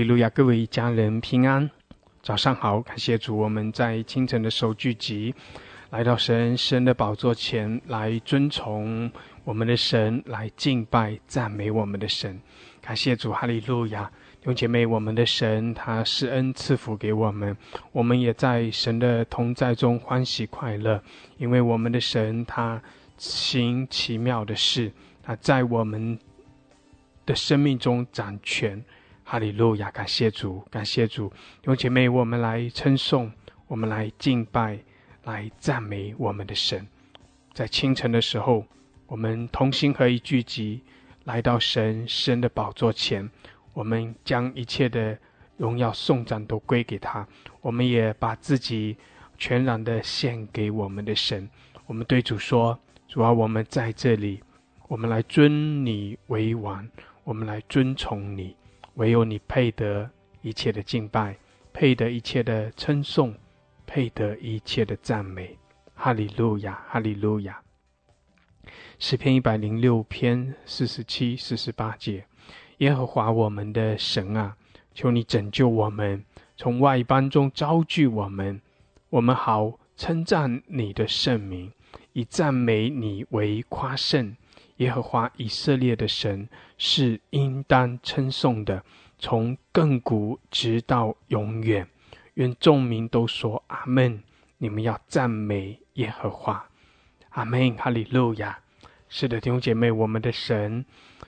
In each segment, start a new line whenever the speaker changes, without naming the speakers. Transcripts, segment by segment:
哈利路亚！各位家人平安，早上好！感谢主，我们在清晨的时候聚集，来到神神的宝座前来尊崇我们的神，来敬拜赞美我们的神。感谢主，哈利路亚！弟兄姐妹，我们的神他施恩赐福给我们，我们也在神的同在中欢喜快乐，因为我们的神他行奇妙的事，他在我们。的生命中掌权，哈利路亚！感谢主，感谢主，弟兄姐妹，我们来称颂，我们来敬拜，来赞美我们的神。在清晨的时候，我们同心合一聚集，来到神神的宝座前，我们将一切的荣耀颂赞都归给他。我们也把自己全然的献给我们的神。我们对主说：“主啊，我们在这里，我们来尊你为王。”我们来尊崇你，唯有你配得一切的敬拜，配得一切的称颂，配得一切的赞美。哈利路亚，哈利路亚。诗篇一百零六篇四十七、四十八节：耶和华我们的神啊，求你拯救我们，从外邦中招聚我们，我们好称赞你的圣名，以赞美你为夸胜。耶和华以色列的神是应当称颂的，从亘古直到永远。愿众民都说阿门。你们要赞美耶和华，阿门，哈利路亚。是的，弟兄姐妹，我们的神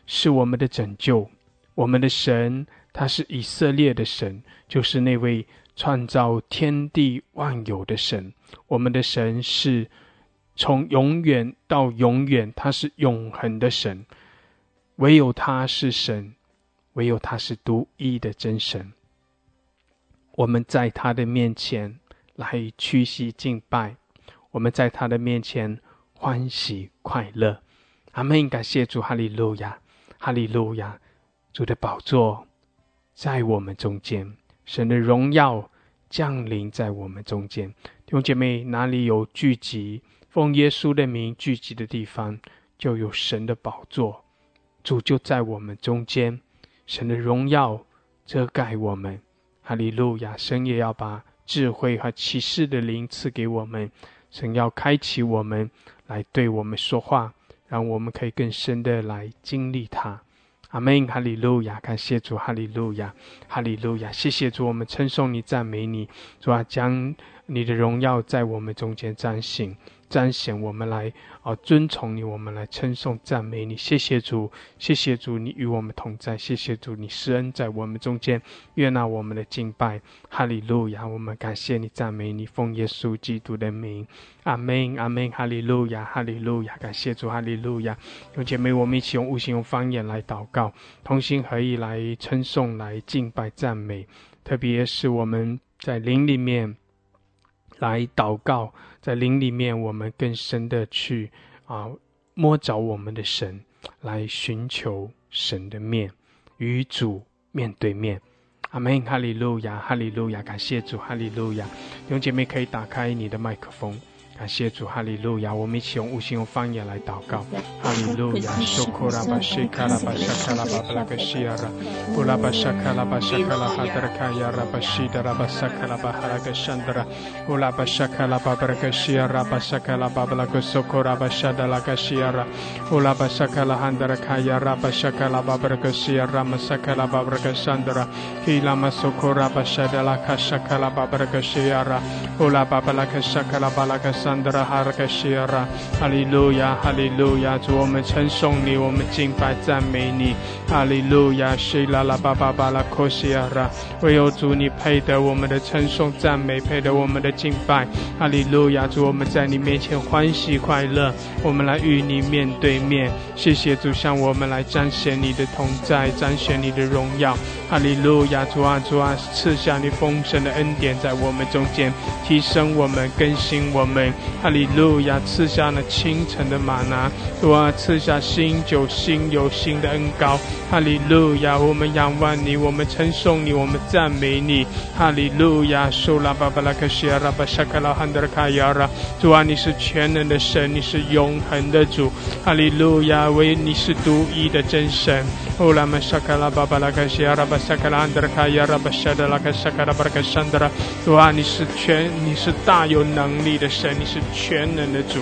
是我们的拯救，我们的神他是以色列的神，就是那位创造天地万有的神。我们的神是。从永远到永远，他是永恒的神，唯有他是神，唯有他是独一的真神。我们在他的面前来屈膝敬拜，我们在他的面前欢喜快乐。阿门！感谢主，哈利路亚，哈利路亚！主的宝座在我们中间，神的荣耀降临在我们中间。弟兄姐妹，哪里有聚集？奉耶稣的名聚集的地方，就有神的宝座，主就在我们中间，神的荣耀遮盖我们。哈利路亚！神也要把智慧和启示的灵赐给我们，神要开启我们，来对我们说话，让我们可以更深的来经历他。阿门！哈利路亚！感谢主！哈利路亚！哈利路亚！谢谢主，我们称颂你，赞美你，主啊，将你的荣耀在我们中间彰显。彰显我们来啊，尊崇你，我们来称颂赞美你。谢谢主，谢谢主，你与我们同在。谢谢主，你施恩在我们中间，悦纳我们的敬拜。哈利路亚！我们感谢你，赞美你，奉耶稣基督的名。阿门，阿门。哈利路亚，哈利路亚。感谢主，哈利路亚。有姐妹，我们一起用悟性、用方言来祷告，同心合意来称颂、来敬拜、赞美。特别是我们在灵里面。来祷告，在灵里面，我们更深的去啊摸着我们的神，来寻求神的面，与主面对面。阿门，哈利路亚，哈利路亚，感谢主，哈利路亚。弟兄姐妹可以打开你的麦克风。感谢主，哈利路亚！我们一起用悟性、用方言来祷告。哈利路亚！苏库拉巴西卡拉巴沙卡拉巴布拉格西亚拉，布拉巴沙卡拉巴沙卡拉哈德拉卡亚拉巴西德拉巴沙卡拉巴哈拉格山德拉，乌拉巴沙卡拉巴布拉格西亚拉巴沙卡拉巴布拉格苏库拉巴沙德拉格西亚拉，乌拉巴沙卡拉哈德拉卡亚拉巴沙卡拉巴布拉格西亚拉马沙卡拉巴布拉格山德拉，希拉马苏库拉巴沙德拉卡沙卡拉巴布拉格西亚拉，乌拉巴布拉格沙卡拉巴拉格山。安德拉哈拉克西拉，哈利路亚，哈利路亚，主我们称颂你，我们敬拜赞美你，哈利路亚，西拉拉巴巴巴拉科西尔拉，唯有主你配得我们的称颂赞美，配得我们的敬拜，哈利路亚，主我们在你面前欢喜快乐，我们来与你面对面，谢谢主向我们来彰显你的同在，彰显你的荣耀，哈利路亚，主啊主啊，赐下你丰盛的恩典在我们中间，提升我们，更新我们。哈利路亚！赐下了清晨的玛拿，主啊，赐下新酒，新油新的恩膏。哈利路亚！我们仰望你，我们称颂你，我们赞美你。哈利路亚！苏拉巴巴拉克西亚拉巴沙卡拉汉德卡亚拉，主啊，你是全能的神，你是永恒的主。
哈利路亚，唯你是独一的真神。哦拉玛沙卡拉巴巴拉卡西亚拉巴沙卡拉安德拉卡亚拉巴沙德拉卡沙卡拉巴拉卡山德拉，主啊，你是全，你是大有能力的神，你是全能的主。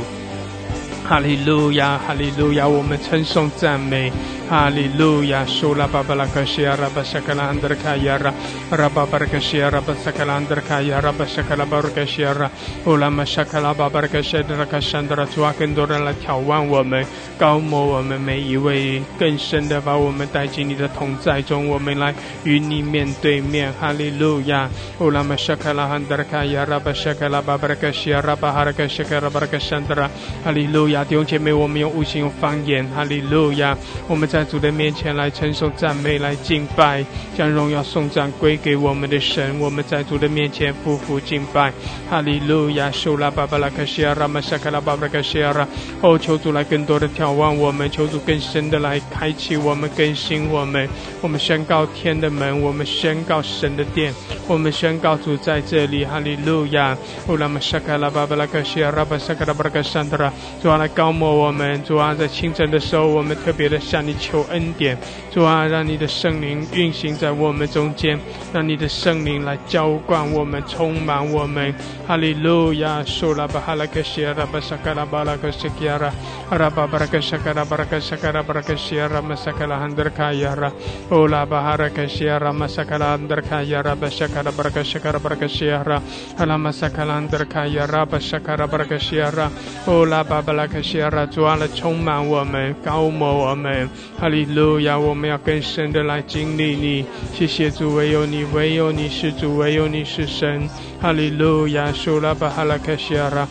哈利路亚，哈利路亚，我们称颂赞美。哈利路亚，苏拉巴巴拉克西亚拉巴沙克拉安德卡亚拉，拉巴巴拉克西亚拉巴沙克拉安德卡亚拉巴沙克拉巴拉克西亚拉，乌拉玛沙克拉巴巴拉克西德拉卡山德拉，主啊，更多人来眺望我们，高摩我们每一位，更深的把我们带进你的同在中，我们来与你面对面。哈利路亚，乌拉玛沙克拉安德卡亚拉巴沙克拉巴巴拉克西亚拉巴哈拉克西克拉巴拉克山德拉，哈利路亚，弟兄姐妹，我们用悟性用方言，哈利路亚，我们在。在主的面前来承受赞美，来敬拜，将荣耀颂赞归给我们的神。我们在主的面前匍匐敬拜，哈利路亚！苏拉巴巴拉克西亚拉玛沙卡拉巴巴拉克西亚拉。哦，求主来更多的眺望我们，求主更深的来开启我们，更新我们。我们宣告天的门，我们宣告神的殿，我们宣告主在这里，哈利路亚！乌拉玛沙卡拉巴巴拉克西亚拉巴沙卡拉巴拉克山德拉，主啊来高摩我们，主啊在清晨的时候，我们特别的向你求。求恩典，主啊，让你的圣灵运行在我们中间，让你的圣灵来浇灌我们，充满我们。哈利路亚！苏拉巴哈拉克西拉巴萨卡拉巴拉克西基拉，阿拉巴巴拉克沙卡拉巴拉克沙卡拉巴拉克西拉马萨卡拉汉德卡亚拉，乌拉巴哈拉克西拉马萨卡拉汉德卡亚拉巴沙卡拉巴拉克沙卡拉巴拉克西拉，阿拉马萨卡拉汉德卡亚拉巴沙卡拉巴拉克西拉，乌拉巴巴拉克西拉，主啊，来充满我们，高摩我们。哈利路亚！我们要更深的来经历你。谢谢主，唯有你，唯有你是主，唯有你是神。哈利路亚！苏拉巴哈拉卡西亚拉。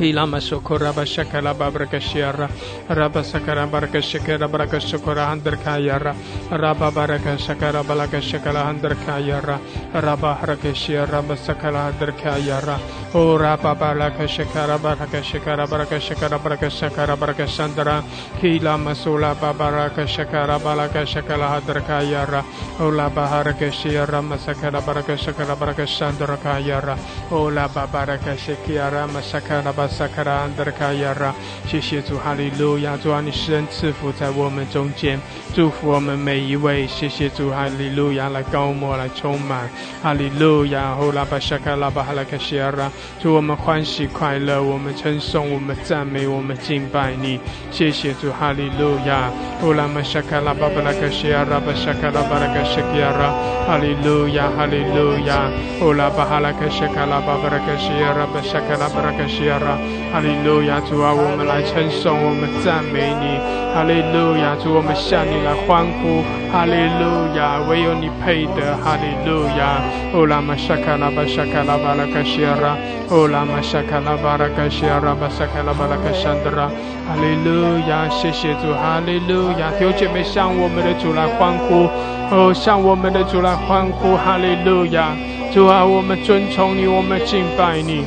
Hilama Sokora Bashakala Babrakashiara Rabba Sakara Barakashakara Barakashakora Handarkayara Rabba Barakashakara Balakashakala Handarkayara Rabba Harakashia Rabba Sakala Handarkayara O Rabba Balakashakara Barakashakara Barakashakara Barakashakara Barakashandara Hilama Sola Babarakashakara Balakashakala Handarkayara Ola Baharakashira Masakara Barakashakara Barakashandara Kayara Ola Babarakashakiara Masakara 萨卡拉安德卡亚拉，谢谢主，哈利路亚！主啊，你施恩赐福在我们中间，祝福我们每一位。谢谢主，哈利路亚！来高摩，来充满，哈利路亚！呼拉巴沙卡拉巴哈拉卡西亚拉，祝我们欢喜快乐，我们称颂，我们赞美，我们敬拜你。谢谢主，哈利路亚！呼拉玛沙卡拉巴巴拉卡西亚拉巴沙卡拉巴拉卡西亚拉，哈利路亚，哈利路亚！呼拉巴哈拉卡西卡拉巴巴拉卡西亚拉巴沙卡拉巴拉卡西亚拉。哈利路亚，主啊，我们来称颂，我们赞美你。哈利路亚，主，我们向你来欢呼。哈利路亚，唯有你配得。哈利路亚，乌拉玛沙卡拉巴沙卡拉巴拉卡西亚拉，乌拉玛沙卡拉巴拉卡西亚拉巴沙卡拉巴拉卡山德拉。哈利路亚，谢谢主，哈利路亚，弟兄姐妹向我们的主来欢呼，哦，向我们的主来欢呼。哈利路亚，主啊，我们尊崇你，我们敬拜你。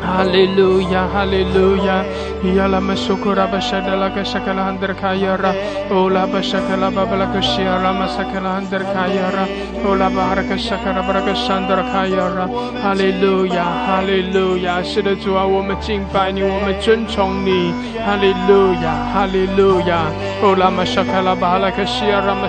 哈利路亚，哈利路亚，亚拉玛苏库拉巴沙德拉卡沙卡拉汉德卡亚拉，欧拉巴沙卡拉巴巴拉卡西亚拉玛沙卡拉汉德卡亚拉，欧拉巴哈拉卡沙卡拉巴拉卡山德卡亚拉，哈利路亚，哈利路亚，是的主啊，我们敬拜你，我们尊崇你，哈利路亚，哈利路亚，欧拉玛沙卡拉巴哈拉卡西亚拉玛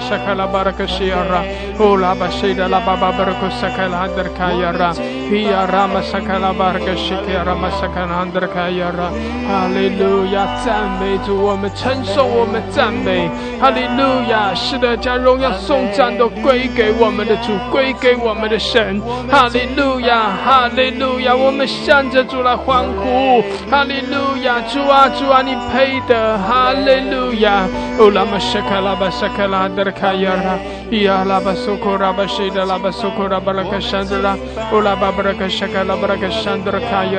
拉，玛。萨卡纳德卡亚拉，哈利路亚，赞美主，我们称颂，我们赞美，哈利路亚，是的，将荣耀颂赞都归给我们的主，归给我们的神，哈利路亚，哈利路亚，我们向着主来欢呼，哈利路亚，主啊，主啊，你配的，哈利路亚，哦，拉玛萨卡拉巴萨卡拉德卡亚拉，亚拉巴苏库拉巴西德拉巴苏库拉巴拉卡山德拉，哦，拉巴巴拉卡萨卡拉巴拉卡山德卡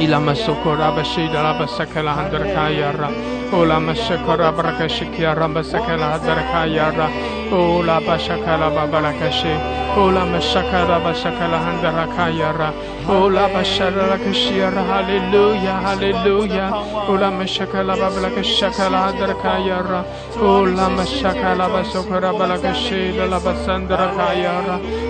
哦拉玛沙卡拉巴苏卡拉巴拉卡西拉拉巴桑达拉卡亚拉，哈利路亚，哈利路亚，哦拉玛西基亚拉巴沙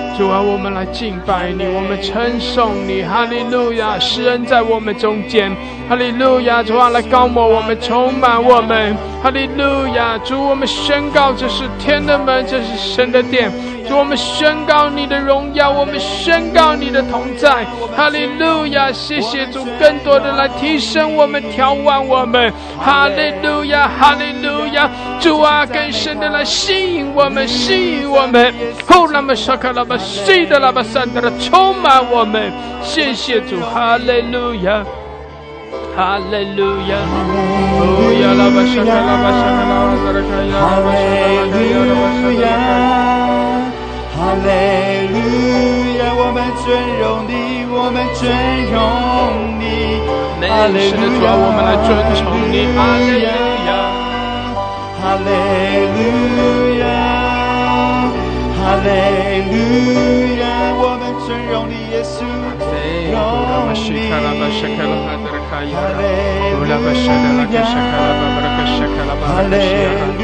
主啊，我们来敬拜你，我们称颂你。哈利路亚，诗人在我们中间。哈利路亚，主啊，来高摩我们，充满我们。哈利路亚，主，我们宣告这是天的门，这是神的殿。主，我们宣告你的荣耀，我们宣告你的同在。哈利路亚，谢谢主，更多的来提升我们，调完我们。哈利路亚，哈利路亚，主啊，更深的来吸引我们。吸引我们，后那么沙卡拉巴西的拉巴山的充满我们，谢谢主，哈利路亚，哈利路亚，哦呀拉巴沙卡拉巴沙卡拉巴沙卡呀拉巴沙卡拉呀拉巴沙卡
哈利路亚，我们尊荣你，我们尊荣你，
哈利路亚，我们来尊崇你，哈利路亚，
哈利路亚。哈利路亚，我们尊荣你耶稣，荣你。哈利路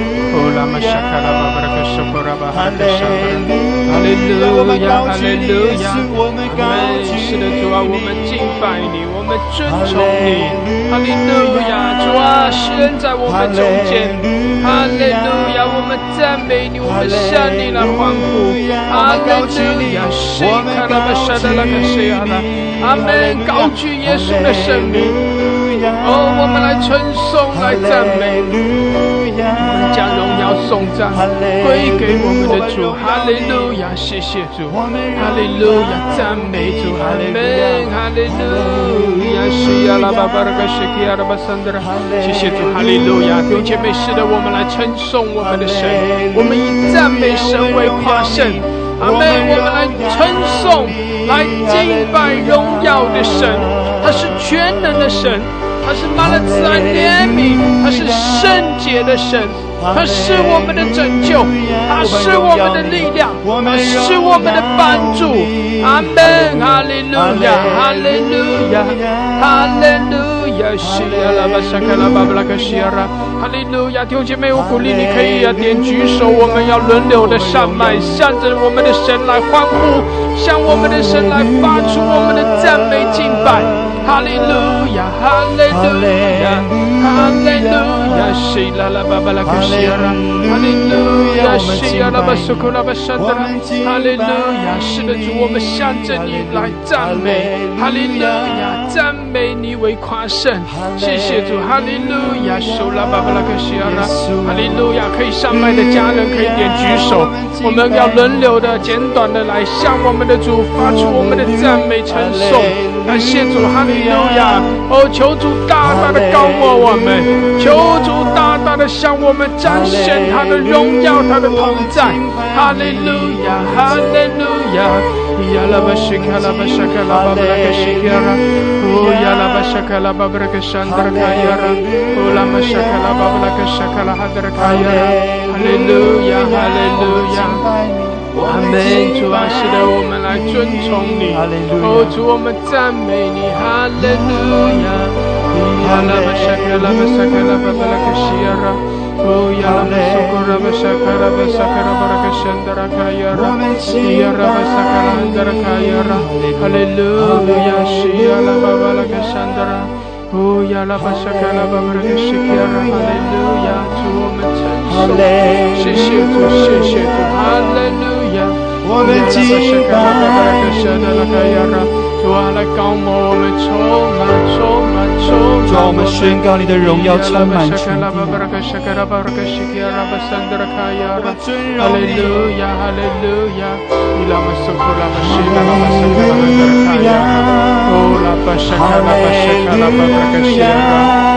亚，哈利路亚，我们高举是的主啊，我们敬拜你，我们尊崇你。哈利路亚，主啊，施恩在我们中间。哈利路亚，我们赞美你，我们向你来欢呼。阿门！谁看那么神的那个谁啊？阿门！高举耶稣的圣名。哦，我们来称颂，来赞美。我们将荣耀颂赞归给我们的主。哈利路亚！谢谢主。哈利路亚！赞美主。阿门！哈利路亚！西亚拉巴巴拉格西基亚拉巴桑德拉。谢谢主。哈利路亚！弟兄姐妹，是的，我们来称颂我们的神。我们以赞美神为夸胜。阿门！我们来称颂，来敬拜荣耀的神，他是全能的神，他是满了慈爱怜悯，他是圣洁的神，他是我们的拯救，他是我们的力量，他是我们的帮助。阿门！哈利路亚！哈利路亚！哈利路。亚西亚拉巴沙卡拉巴布拉克西亚拉，哈利路亚！弟兄姐妹，我鼓励你可以啊点举手，我们要轮流的上麦，向着我们的神来欢呼，向我们的神来发出我们的赞美敬拜。哈利路亚，哈利路亚，哈利路亚！西拉亚拉，哈利路亚！哈利路亚！是的主，我们向着你来赞美，哈利路亚！赞美你为夸胜。谢谢主，哈利路亚，收拉巴巴拉克西亚拉，哈利路亚，可以上麦的家人可以点举手，我们要轮流的、简短的来向我们的主发出我们的赞美称颂，感谢主，哈利路亚，哦，求主大大的高抹我们，求主大大的向我们彰显他的荣耀，他的同在。哈利路亚，哈利路亚。呀啦巴西卡啦巴沙卡啦巴布拉卡西卡啦，呼呀啦巴沙卡啦巴布拉卡山德卡呀啦，呼啦巴沙卡啦巴布拉卡沙啦哈德卡呀。哈利路亚，哈利路亚。我们主啊，使得我们来尊崇你。主，我们赞美你。哈利路亚。Shikiara Hallelujah 主我们称颂谢谢主谢谢主 Hallelujah
我们敬
拜主啊，来高摩我们充满充满充满，
主啊，我们宣告你的荣耀充满全地。
哈利路亚，哈利路亚，伊拉玛苏库拉玛西拉玛苏库拉玛德卡亚，哦拉。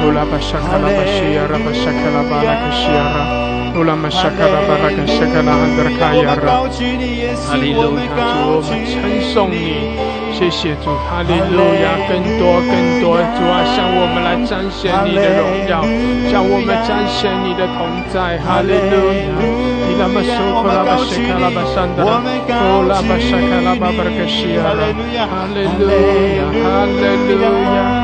呼啦巴沙卡拉巴沙卡拉巴拉克西阿拉，呼啦玛沙卡拉巴拉克西卡拉哈德卡亚拉。哈利路亚，主我们称颂你，谢谢主，哈利路亚，更多更多，主啊，向我们来彰显你的荣耀，向我们彰显你的同在，哈利路亚，山，巴沙卡拉巴克西，哈利路亚，哈利路亚，哈利路亚。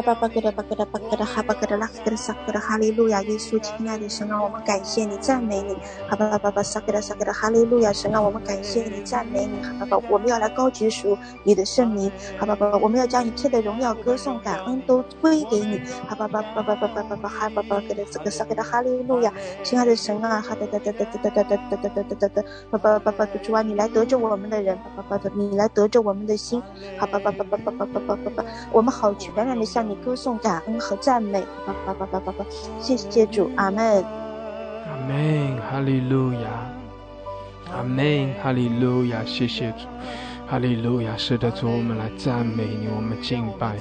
哈巴巴格的巴格的巴格的哈巴格的拉格的萨格的哈利路亚，耶稣亲爱的神啊，我们感谢你，赞美你。哈巴巴巴巴萨格的萨格的哈利路亚，神啊，我们感谢你，赞美你。哈巴巴，我们要来高举属你的圣名。哈巴巴，我们要将一切的荣耀、歌颂、感恩都归给你。哈巴巴巴巴巴巴巴巴哈巴巴格的这个萨格的哈利路亚，亲爱的神啊，哈哒哒哒哒哒哒哒哒哒哒哒哒哒，巴巴巴巴主啊，你来得着我们的人，巴巴巴的，你来得着我们的心。哈巴巴巴巴巴巴巴巴巴巴，我们好全然的向。你歌颂、感恩和赞美，叭叭叭叭叭叭，谢谢主，阿门。
阿门，哈利路亚，阿门，哈利路亚，谢谢主，哈利路亚，是的主，我们来赞美你，我们敬拜，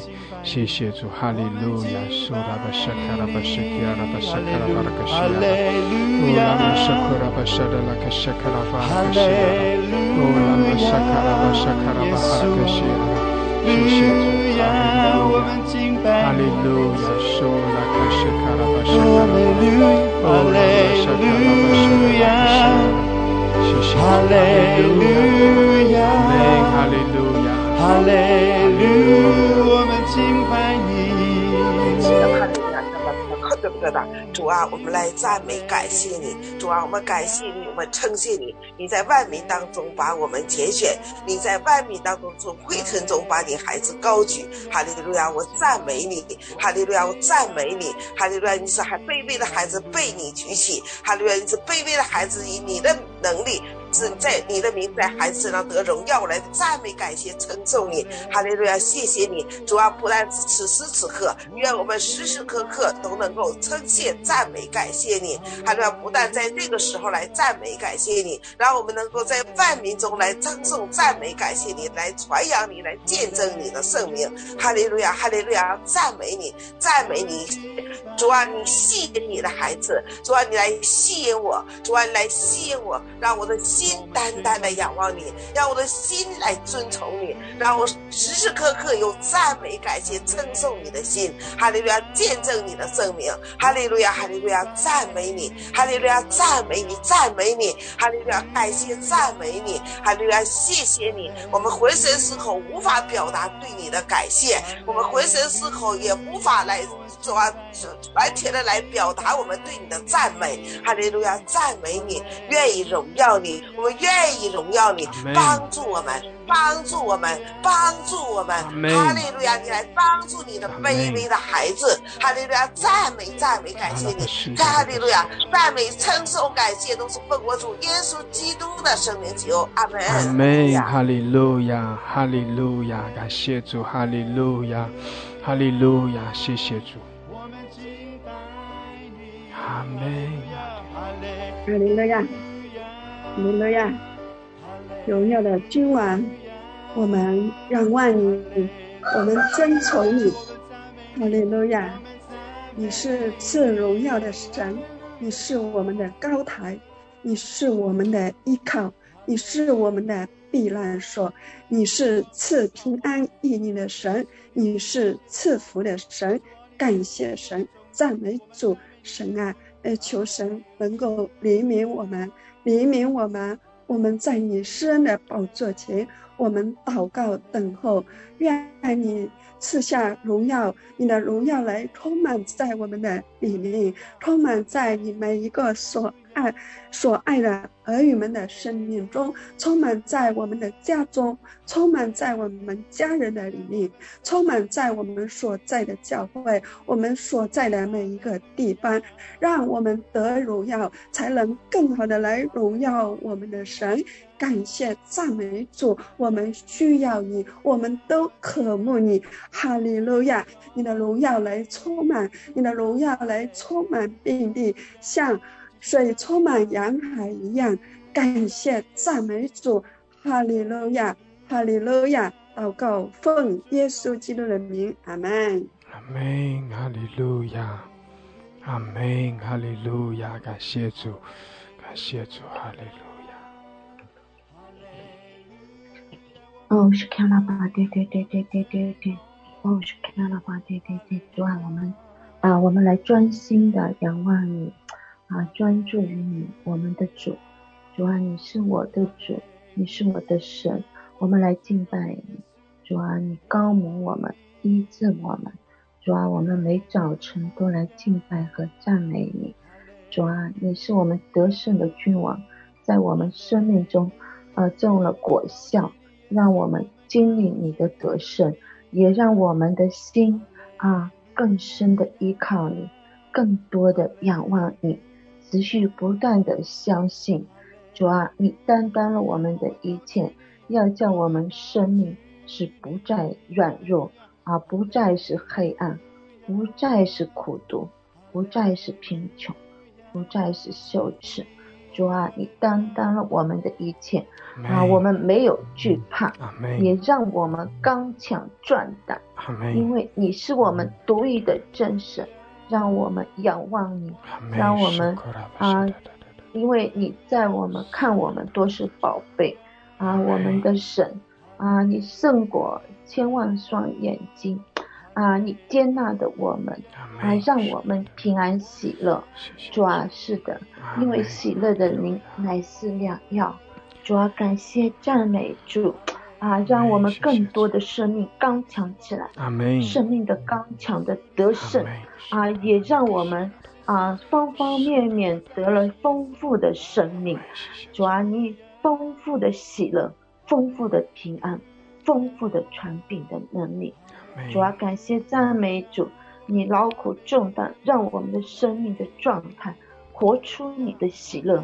谢谢主，哈利路亚，苏拉巴沙卡拉巴沙基亚拉巴沙卡拉巴拉卡西亚拉，乌拉巴沙库拉巴沙达拉卡沙卡拉巴拉卡西亚拉，乌拉巴沙卡拉巴沙卡拉巴哈拉卡西亚拉，谢谢主，哈利路亚。哈利路亚，苏拉卡西卡拉巴沙卡拉巴，哦拉巴沙。卡拉巴沙拉巴沙，谢谢哈利路亚，阿门，哈利路亚，
哈利路亚，我们敬拜你。
对不对的？主啊，我们来赞美感谢你。主啊，我们感谢你，我们称谢你。你在万民当中把我们拣选，你在万民当中从灰尘中把你孩子高举。哈利路亚，我赞美你。哈利路亚，我赞美你。哈利路亚，你是还卑微的孩子被你举起。哈利路亚，你是卑微的孩子以你的能力。是在你的名在孩子身上得荣耀，我来赞美感谢称颂你，哈利路亚，谢谢你，主啊，不但此时此刻，愿我们时时刻刻都能够称谢赞美感谢你，哈利路亚，不但在这个时候来赞美感谢你，让我们能够在万民中来称颂赞美感谢你，来传扬你，来见证你的圣名，哈利路亚，哈利路亚，赞美你，赞美你，主啊，你吸引你的孩子，主啊，你来吸引我，主啊，你来吸引我，让我的。心单单的仰望你，让我的心来尊崇你，让我时时刻刻有赞美、感谢、称颂你的心。哈利路亚，见证你的圣名。哈利路亚，哈利路亚，赞美你。哈利路亚，赞美你，赞美你。哈利路亚，感谢赞美你。哈利路亚，谢谢你。我们浑身是口无法表达对你的感谢，我们浑身是口也无法来说完全的来表达我们对你的赞美。哈利路亚，赞美你，愿意荣耀你。我们愿意荣耀你，帮助我们，帮助我们，帮助我们。哈利路亚！你来帮助你的卑微的孩子。哈利路亚！赞美，赞美，感谢你。哈利路亚！赞美，称颂，感谢，都是奉我主耶稣基督的生命求。阿门。
阿门。哈利路亚，哈利路亚，感谢主。哈利路亚，哈利路亚，谢谢主。阿门。
哈利路亚。哈利路亚，荣耀的君王，我们仰望你，我们尊崇你。哈利路亚，你是赐荣耀的神，你是我们的高台，你是我们的依靠，你是我们的避难所，你是赐平安益利的神，你是赐福的神。感谢神，赞美主神啊！呃，求神能够怜悯我们。怜悯我们，我们在你施恩的宝座前，我们祷告等候，愿你赐下荣耀，你的荣耀来充满在我们的里面，充满在你每一个所爱、所爱的儿女们的生命中，充满在我们的家中，充满在我们家人的里面，充满在我们所在的教会，我们所在的每一个地方，让我们得荣耀，才能更好的来荣耀我们的神。感谢赞美主，我们需要你，我们都渴慕你。哈利路亚！你的荣耀来充满，你的荣耀来充满遍地，像水充满洋海一样。感谢赞美主，哈利路亚，哈利路亚！祷告奉耶稣基督的名，阿门。
阿门，哈利路亚，阿门，哈利路亚！感谢主，感谢主，哈利路亚。
哦，是看了吧？对对对对对对对。哦，是看了吧？对对对。主啊，我们啊，我们来专心的仰望你啊，专注于你，我们的主。主啊，你是我的主，你是我的神，我们来敬拜你。主啊，你高摩我们，医治我们。主啊，我们每早晨都来敬拜和赞美你。主啊，你是我们得胜的君王，在我们生命中呃种了果效。让我们经历你的得胜，也让我们的心啊更深的依靠你，更多的仰望你，持续不断的相信主啊，你担当了我们的一切，要叫我们生命是不再软弱啊，不再是黑暗，不再是苦毒，不再是贫穷，不再是羞耻。主啊，你担当了我们的一切啊，我们没有惧怕，也让我们刚强壮胆，因为你是我们独一的真神，让我们仰望你，让我们啊，因为你在我们看我们都是宝贝啊，我们的神啊，你胜过千万双眼睛。啊，你接纳的我们，啊，让我们平安喜乐。主啊，是的，因为喜乐的灵乃是良药。主啊，感谢赞美主，啊，让我们更多的生命刚强起来。生命的刚强的得胜，啊，也让我们啊方方面面得了丰富的生命。主啊，你丰富的喜乐，丰富的平安，丰富的传饼的能力。主要感谢赞美主，你劳苦重担，让我们的生命的状态活出你的喜乐，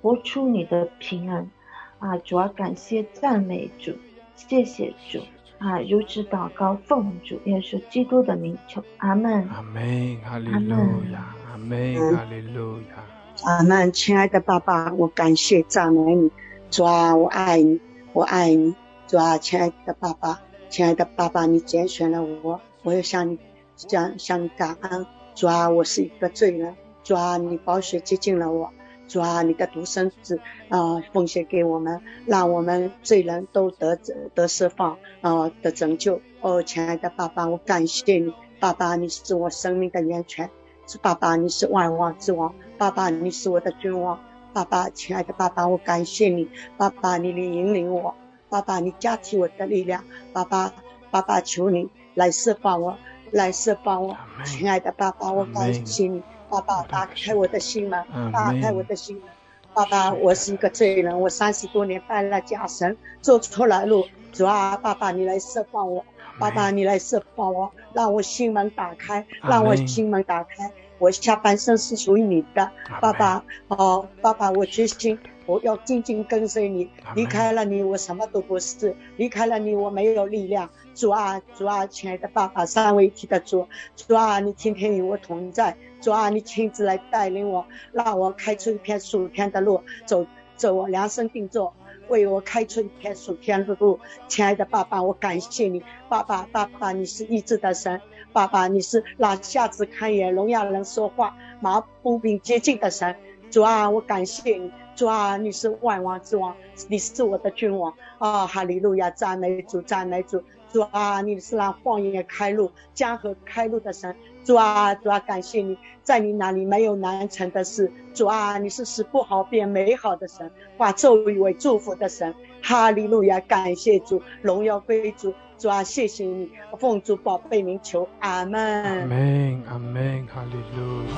活出你的平安啊！主要感谢赞美主，谢谢主啊！如此祷告，奉主耶稣基督的名求，阿门。
阿门，哈利路亚，阿门，哈利路亚。
阿门，亲爱的爸爸，我感谢赞美你，主啊，我爱你，我爱你，主啊，亲爱的爸爸。亲爱的爸爸，你拣选了我，我要向你向向你感恩。主啊，我是一个罪人，主啊，你宝血接近了我，主啊，你的独生子啊奉献给我们，让我们罪人都得得释放啊得拯救。哦，亲爱的爸爸，我感谢你，爸爸，你是我生命的源泉，是爸爸，你是万王之王，爸爸，你是我的君王，爸爸，亲爱的爸爸，我感谢你，爸爸，你领引领我。爸爸，你加起我的力量，爸爸，爸爸，求你来释放我，来释放我，亲爱的爸爸，我感谢你，爸爸，打开我的心门，打开我的心门，爸爸，我是一个罪人，我三十多年拜了假神，走错了路，主啊，爸爸，你来释放我，爸爸，你来释放我，让我心门打开，让我心门打开，我下半生是属于你的，爸爸，哦，爸爸，我决心。我要紧紧跟随你，离开了你，我什么都不是；离开了你，我没有力量。主啊，主啊，亲爱的爸爸，三位一体的主，主啊，你天天与我同在，主啊，你亲自来带领我，让我开出一片属天的路，走走我量身定做，为我开出一片属天的路。亲爱的爸爸，我感谢你，爸爸，爸爸，你是医治的神，爸爸，你是让瞎子看眼、聋哑人说话、麻风病接近的神。主啊，我感谢你，主啊，你是万王之王，你是我的君王啊！哈利路亚，赞美主，赞美主，主啊，你是让荒野开路、江河开路的神，主啊，主啊，感谢你，在你那里没有难成的事，主啊，你是使不好变美好的神，化咒语为祝福的神，哈利路亚，感谢主，荣耀归主。主啊，谢谢你，奉主宝贝名求阿门。
阿门，阿门，哈利路亚，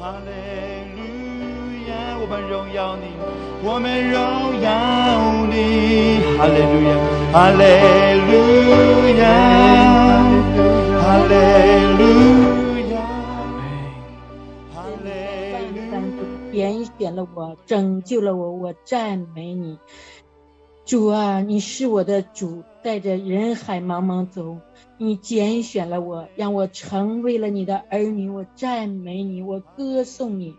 哈利路亚，我们荣耀你，我们荣耀你，哈利路亚，哈利路亚，哈利路亚，阿门。哈利路亚，
三主点选了我，拯救了我，我赞美你。主啊，你是我的主，带着人海茫茫走，你拣选了我，让我成为了你的儿女，我赞美你，我歌颂你，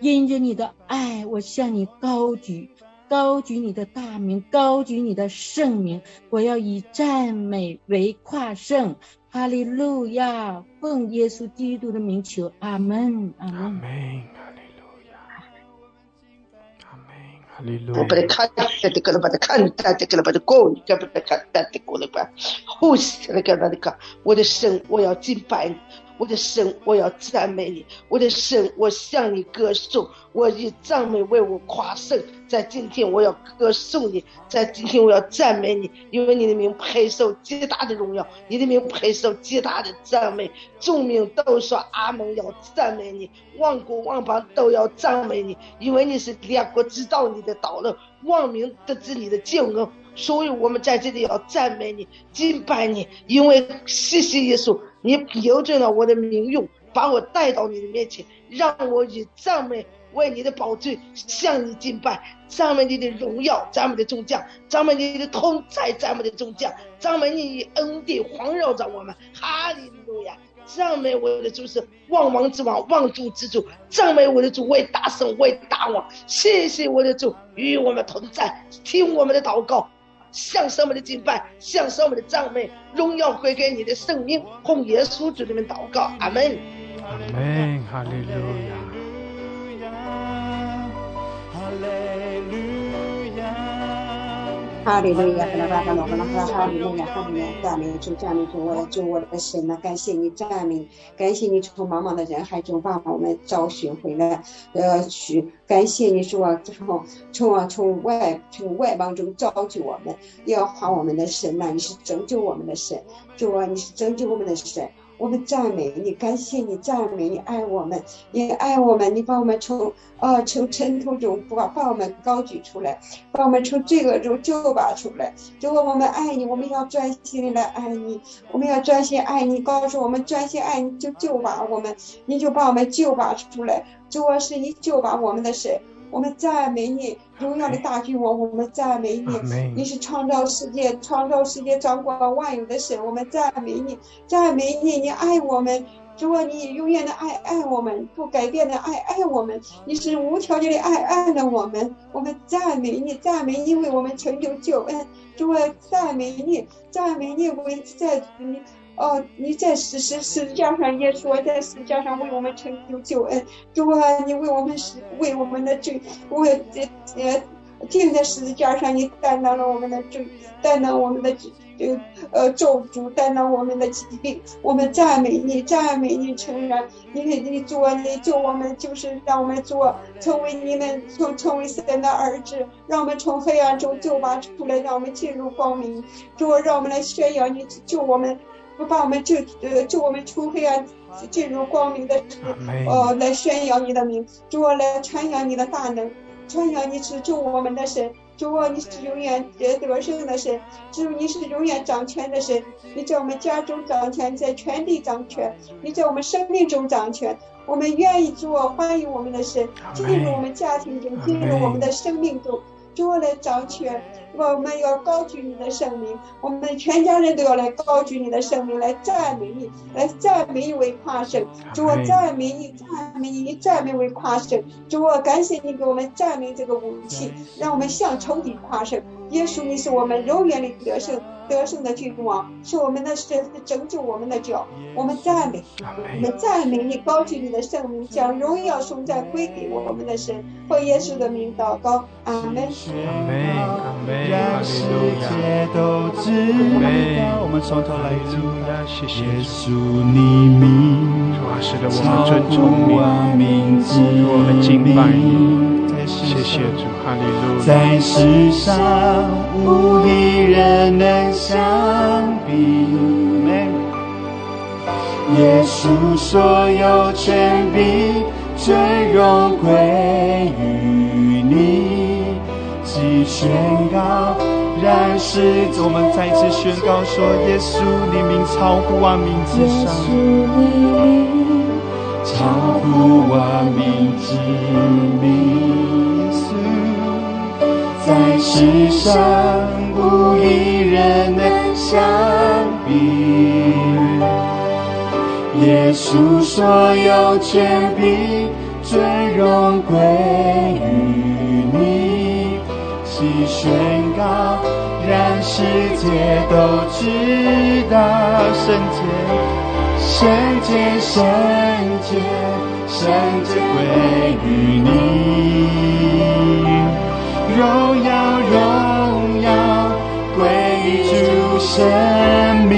因着你的爱，我向你高举。高举你的大名，高举你的圣名，我要以赞美为跨胜。哈利路亚！奉耶稣基督的名求，阿门，阿门。
阿门我把它看到的，了把它看到的，了把它过，你该把它看到的过了？呼吸，我的神，我要敬拜你，我的神，我要赞美你，我的神，我向你歌颂，我以赞美为我夸胜。在今天我要歌颂你，在今天我要赞美你，因为你的名配受极大的荣耀，你的名配受极大的赞美。众民都说阿门，要赞美你，万国万邦都要赞美你，因为你是两国知道你的道路，万民得知你的救恩。所以我们在这里要赞美你，敬拜你，因为谢谢耶稣，你留准了我的名用，把我带到你的面前，让我以赞美为你的宝座向你敬拜，赞美你的荣耀，赞美你的众将，赞美你的同在，赞美你的众将，赞美你恩典环绕着我们。哈利路亚！赞美我的主是万王之王，万主之主。赞美我的主为大圣，为大王。谢谢我的主与我们同在，听我们的祷告，向上们的敬拜，向上们的赞美，荣耀归给你的圣名。同耶稣主里面祷告，阿门。
阿门，哈利路亚。
哈利路亚，哈利路亚，哈利路亚，哈利路亚，哈利路亚，赞美主，赞美主，我的主，我的神呐，感谢你，
赞美，感谢你从茫茫的人海中把我们找寻回来，呃，去感谢你说从从啊从外从外邦中召集我们，要还我们的神呐，你是拯救我们的神，主啊，你是拯救我们的神。我们赞美你，感谢你，赞美你，爱我们，你爱我们，你把我们从啊从尘土中把把我们高举出来，把我们从罪恶中救拔出来。如果我们爱你，我们要专心的来爱你，我们要专心爱你。告诉我们专心爱你，就救拔我们，你就把我们救拔出来。主要是你救拔我们的神。我们赞美你，荣耀的大君王，我们赞美你。你是创造世界、创造世界、掌管万有的神，我们赞美你，赞美你，你爱我们，主啊，你永远的爱爱我们，不改变的爱爱我们，你是无条件的爱爱了我们，我们赞美你，赞美你为我们成就救恩，主啊，赞美你，赞美你为在你。哦，你在十十十字架上耶稣，在十字架上为我们成就救恩，主啊，你为我们是为我们的罪，为这呃钉在十字架上，你担当了我们的罪，担当我们的这呃咒诅，担当我们的疾病。我们赞美你，赞美你，承认你你主啊你救我们，就是让我们做成为你们成成为神的儿子，让我们从黑暗中救拔出来，让我们进入光明。主啊，让我们来宣扬你救我们。不把我们救呃救我们出黑暗进入光明的呃来宣扬你的名，主啊来传扬你的大能，传扬你是救我们的神，主啊你是永远得得胜的神，主你是永远掌权的神，你在我们家中掌权，在全地掌权，你在我们生命中掌权，我们愿意做欢迎我们的神进入我们家庭中，进入我们的生命中。主来掌权，我们要高举你的圣名，我们全家人都要来高举你的圣名，来赞美你，来赞美你为夸神。主我赞美你，赞美你，赞美为夸神。主我感谢你给我们赞美这个武器，让我们向仇敌夸胜。耶稣，你是我们永远的得胜得胜的君王，是我们的神拯救我们的脚。我们赞美，我们赞美你，高举你的圣名，将荣耀颂赞归给我们的神。奉耶稣的名祷告，阿门。
阿门，阿门，
让世界都知道。我们从头来读，
谢谢
耶稣你名，
主啊，使得我们尊崇你，
主
我们敬拜你。谢谢主，哈利路亚。
在世上无一人能相比，耶稣所有权柄最荣归于你，即宣告，然是我们再次宣告说，耶稣你名超乎万民之上。超乎万民之名，在世上无一人能相比。耶稣所有权柄尊荣归于你，其宣告，让世界都知道圣洁。圣洁，圣洁，圣洁归于你，生命。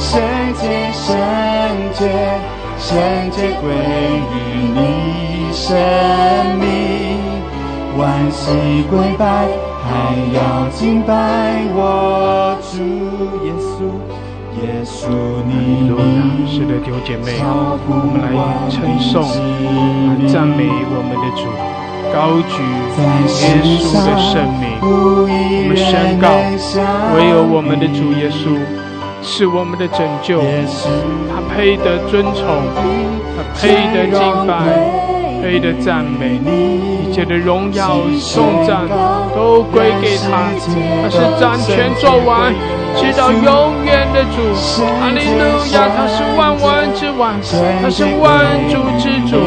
圣洁，圣洁，圣洁归于你生命。万喜归拜，还要敬拜我主耶稣。耶稣，你
是的，弟兄姐妹，我们来称颂、来赞美我们的主，高举耶稣的圣名。我们宣告，唯有我们的主耶稣是我们的拯救，他配得尊崇，他配得敬拜。配得赞美，一切的荣耀颂赞都归给他。他是掌权做完，直到永远的主。阿利路亚，他是万王之王，他是万主之主。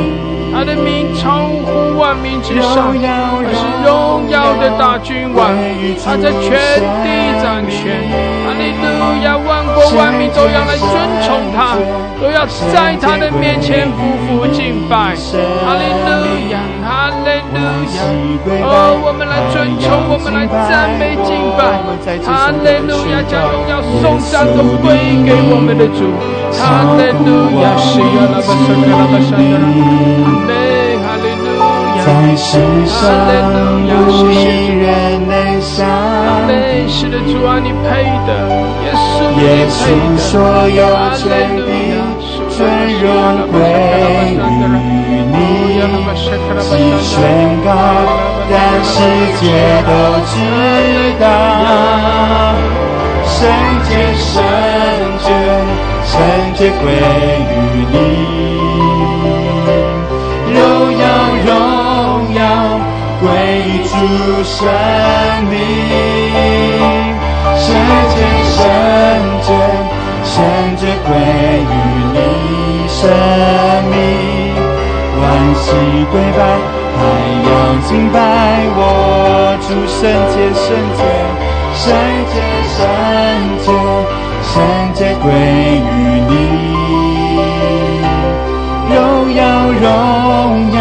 他的名超乎万民之上，他是荣耀的大君王，他在全地掌权。哈利路亚，万国万民都要来尊崇他，都要在他的面前匍匐敬拜。哈利路亚，阿利路亚，哦，我们来尊崇，我们来赞美敬拜。阿利路亚，将荣耀颂赞都归给我们的主。哈利路亚，是呀，拉巴沙卡拉巴沙达拉。
在世上无一人能相比。
是的，主啊，你配的，耶稣，
耶稣所有权柄最荣归于你，即宣告，让世界都知道，圣洁，圣洁，圣洁归于你。荣耀荣耀，归主生命，圣洁，圣洁，圣洁归于生命，万喜归拜，还要敬拜我主圣洁，圣洁，圣洁，圣洁，圣洁归于你，荣耀，荣耀。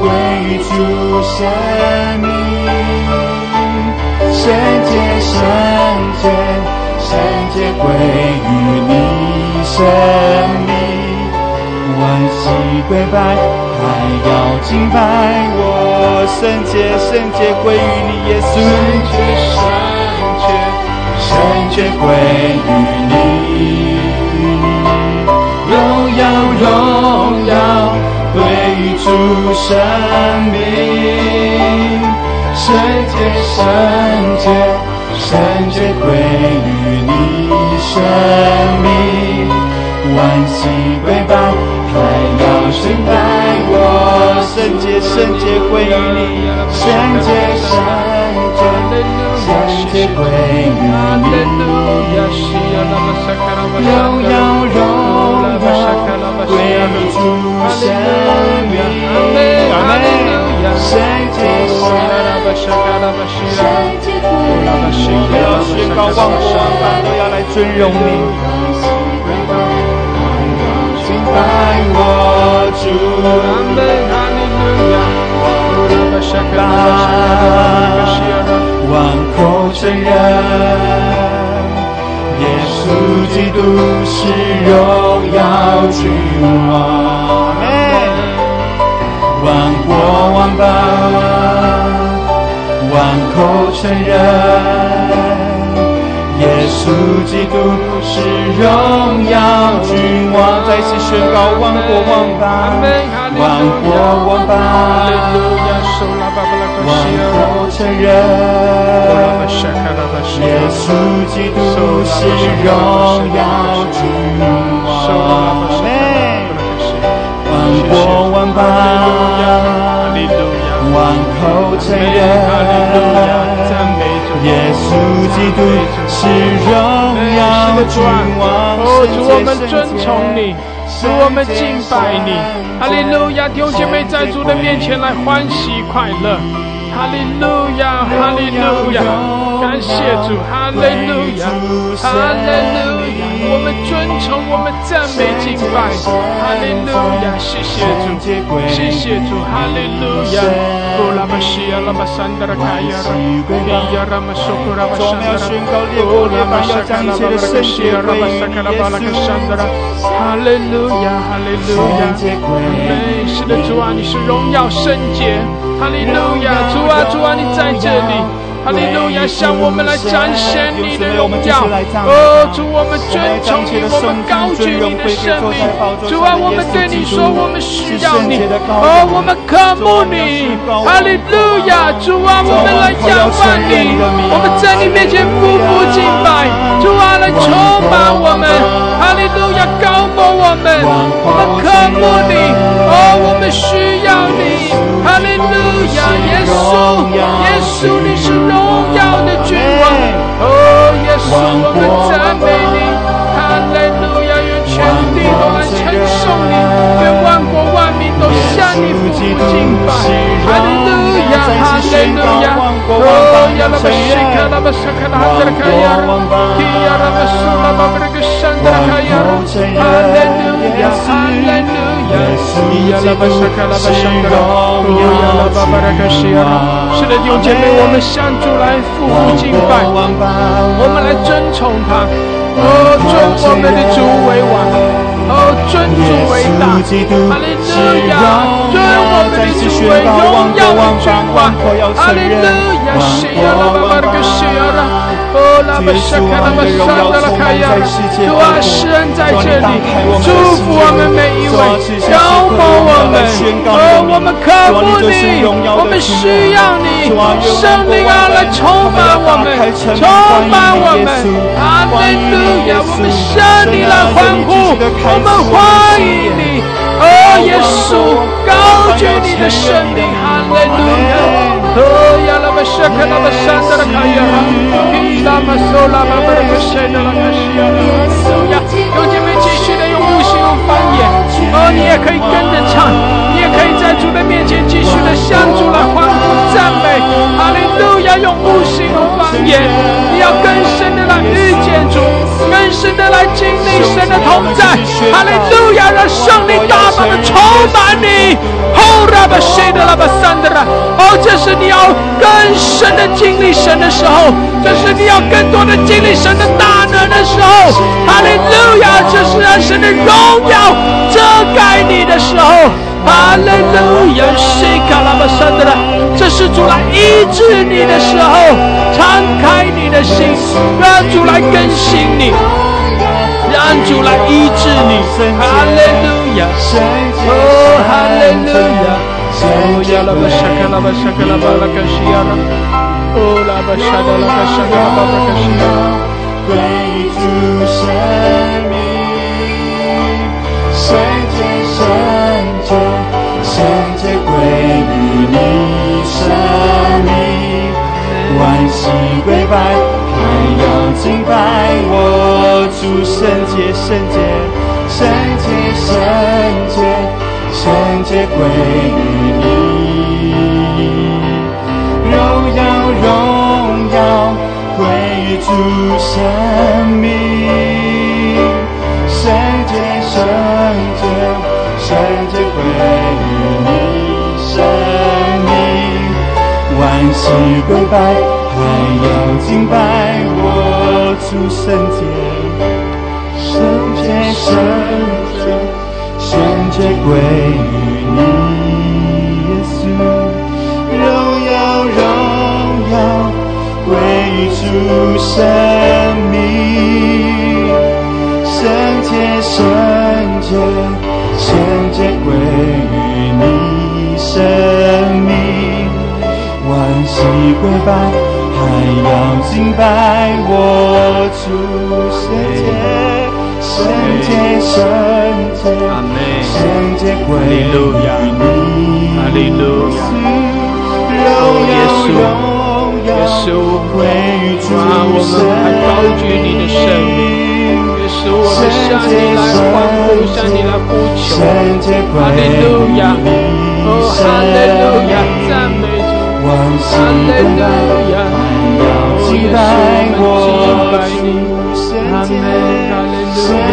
归于主生命，圣洁圣洁圣洁归于你生命，万喜归拜，还要敬拜。我圣洁圣洁归于你耶稣，圣洁圣洁圣洁归于你，荣耀荣耀。归于主生命，圣洁圣洁圣洁归于你生命，万喜归拜，还要敬拜我，圣洁圣洁归于你，圣洁圣洁圣洁归于你，荣耀荣耀归于主。生命，阿门。圣洁，圣洁，都要宣告万国万都要来尊荣你。敬拜我主，万口承认，耶耶稣基督是荣耀君王。再次宣告万国万邦，万国万邦，万口承认，耶稣基督是荣耀君王。万国万邦，万口承认，耶稣基督是荣耀君王。
哦，主我们尊崇你，主我们敬拜你。哈利路亚，弟兄姐妹在主的面前来欢喜快乐。哈利路亚，哈利路亚，感谢主，哈利路亚，哈利路亚，我们尊崇，我们赞美敬拜，哈利路亚，谢谢主，谢谢主，哈利路亚。哦，拉巴西亚，拉巴山达拉卡亚，比亚拉玛苏库拉巴山达拉，哦，拉巴沙卡拉巴拉卡西亚，拉巴沙卡拉巴拉卡山达拉，哈利路亚，哈利路亚，是的，主啊，你是荣耀圣洁，哈利路亚，主啊，主啊，你在这里！哈利路亚，向我们来展现你的荣耀。哦，主，我们尊崇你，我们高举你的生命。主啊，我们对你说，我们需要你。哦，我们渴慕你。哈利路亚，主啊，我们来仰望你。我们在你面前匍匐敬拜。主啊，来充满我们。哈利路亚，高摩我们。我们渴慕你。哦，我们需要你。哈利路亚，耶稣。耶稣，你是荣耀的君王。哦，耶稣，我们赞美你。哈利路亚，愿全地都来称颂你，愿万国万民都向你俯伏敬拜。哈利路亚，哈利路亚。哦，亚拉巴西卡拉巴沙卡拉哈德卡亚，提亚拉巴苏拉巴布拉巴沙是的，弟兄姐妹，我们向主来俯伏敬拜，我们来尊崇他，哦，尊我们的主为王，哦，尊主为大，哈利路亚，尊我们的主为荣耀的君王，哈利路亚，西亚拉巴巴的西亚哦，拉巴沙卡拉巴沙达拉卡亚，主啊，施恩在这里，祝福我们每一位，高摩我们，哦，我们渴慕你，我们需要你。圣灵啊，来充满我们，充满我们，哈利路亚！我们向你来欢呼，我们欢迎你，哦，耶稣，高举你的生命，哈利路亚！有姐妹继续的用悟性用方言，哦，你也可以跟着唱，你也可以在主的面前继续的向主来欢呼赞美。哈利路用悟性和方言，你要更深的来遇见主，更深的来经历神的同在。哈利路亚，让圣灵大大的充满你。哦，拉巴西的拉巴三的拉，哦，这是你要更深的经历神的时候，这是你要更多的经历神的大能的时候。哈利路亚，这是让神的荣耀遮盖你的时候。哈利路亚，西卡拉巴山的拉，这是主来医治你的时候，敞开你的心，让主来更新你，让主来医治你。哈利路亚，哦，哈利路亚，哦，拉巴沙卡拉巴沙卡拉巴拉卡西亚，哦，拉巴沙达拉巴沙卡拉巴拉卡西亚拉，
归主生万世跪拜，还要敬拜我主圣洁，圣洁，圣洁，圣洁，圣洁归于你，荣耀荣耀归于主神明，圣洁圣。万膝跪拜还要敬拜我主圣洁，圣洁圣洁圣洁归于你耶稣，荣耀荣耀。归主生命，跪拜还要敬拜我主圣洁圣洁圣洁，圣洁归于你，
哈利路亚，
荣耀荣。
耶稣，啊，我们还高举你的圣名，耶稣，我们向你来欢呼，向你来呼求，哈利路亚，哦，哈利路亚，赞美主，哈利路亚，哦，耶稣，我们敬拜你，阿门，哈利路亚，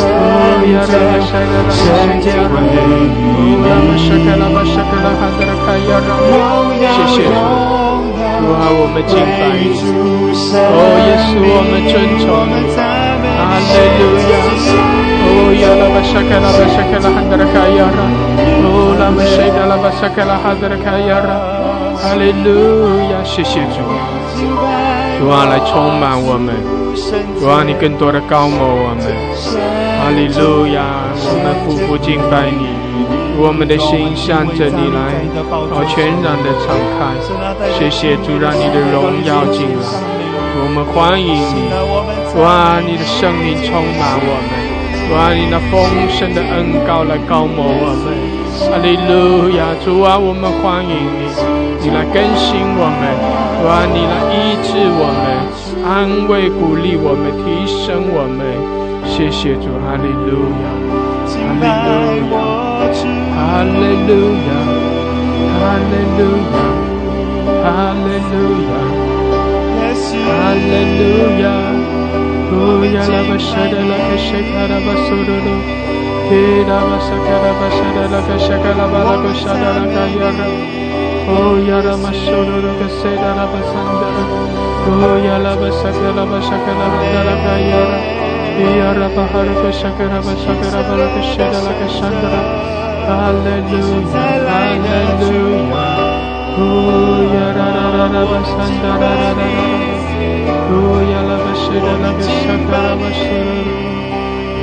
哦，亚拉巴沙拉拉沙加拉，哦，拉巴沙卡拉巴沙卡拉哈达拉卡亚拉，谢谢主。啊，我们敬拜你，哦，耶稣，我们尊崇你，哈利路亚，哦，亚拉巴沙卡拉巴沙卡拉哈达拉卡亚拉，哦，拉巴沙卡拉巴沙卡拉哈达拉卡亚拉，哈利路亚，谢谢主，主啊，来充满我们，主啊，你更多的高摩我们，哈利路亚，我们夫妇敬拜你。我们的心向着你来，好全然的敞开。谢谢主，让你的荣耀进来。我们欢迎你，哇！你的生命充满我们，哇！你那丰盛的恩膏来高摩我们。哈利路亚，主啊，我们欢迎你，你来更新我们，主啊！你来医治我们，安慰鼓励我们，提升我们。谢谢主，哈利路亚，哈利路亚。Hallelujah. Oh, yala bashada la kashakara basururu. Hira basakara bashada la kashakara bala kashada la kayara. Oh, yara masururu kaseda la basandara. Oh, yala basakara bashakara la Oh yara masoro roka seda la basanda Oh yala basaka la basaka la bandala kayara Yara bahara basakara basakara balaka seda la kasandra Hallelujah. Hallelujah. Oh yara la la basanda la la la Oh yala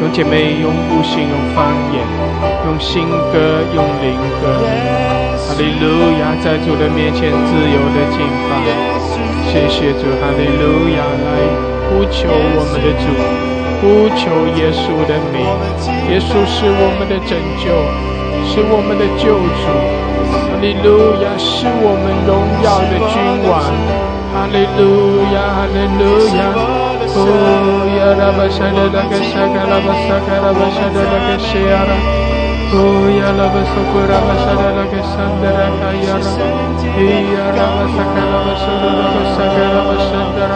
用姐妹用悟性，用方言，用新歌，用灵歌。哈利路亚，在主的面前自由的敬拜。谢谢主，哈利路亚，来呼求我们的主，呼求耶稣的名。耶稣是我们的拯救，是我们的救主。哈利路亚，是我们荣耀的君王。哈利路亚，哈利路亚。哦，呀拉巴沙的那个沙卡拉巴沙卡拉巴沙的那个西亚拉。哦，呀拉巴苏库拉巴沙的那个山的那个亚拉。嘿呀拉巴沙卡拉巴苏的那个沙卡拉巴山的拉。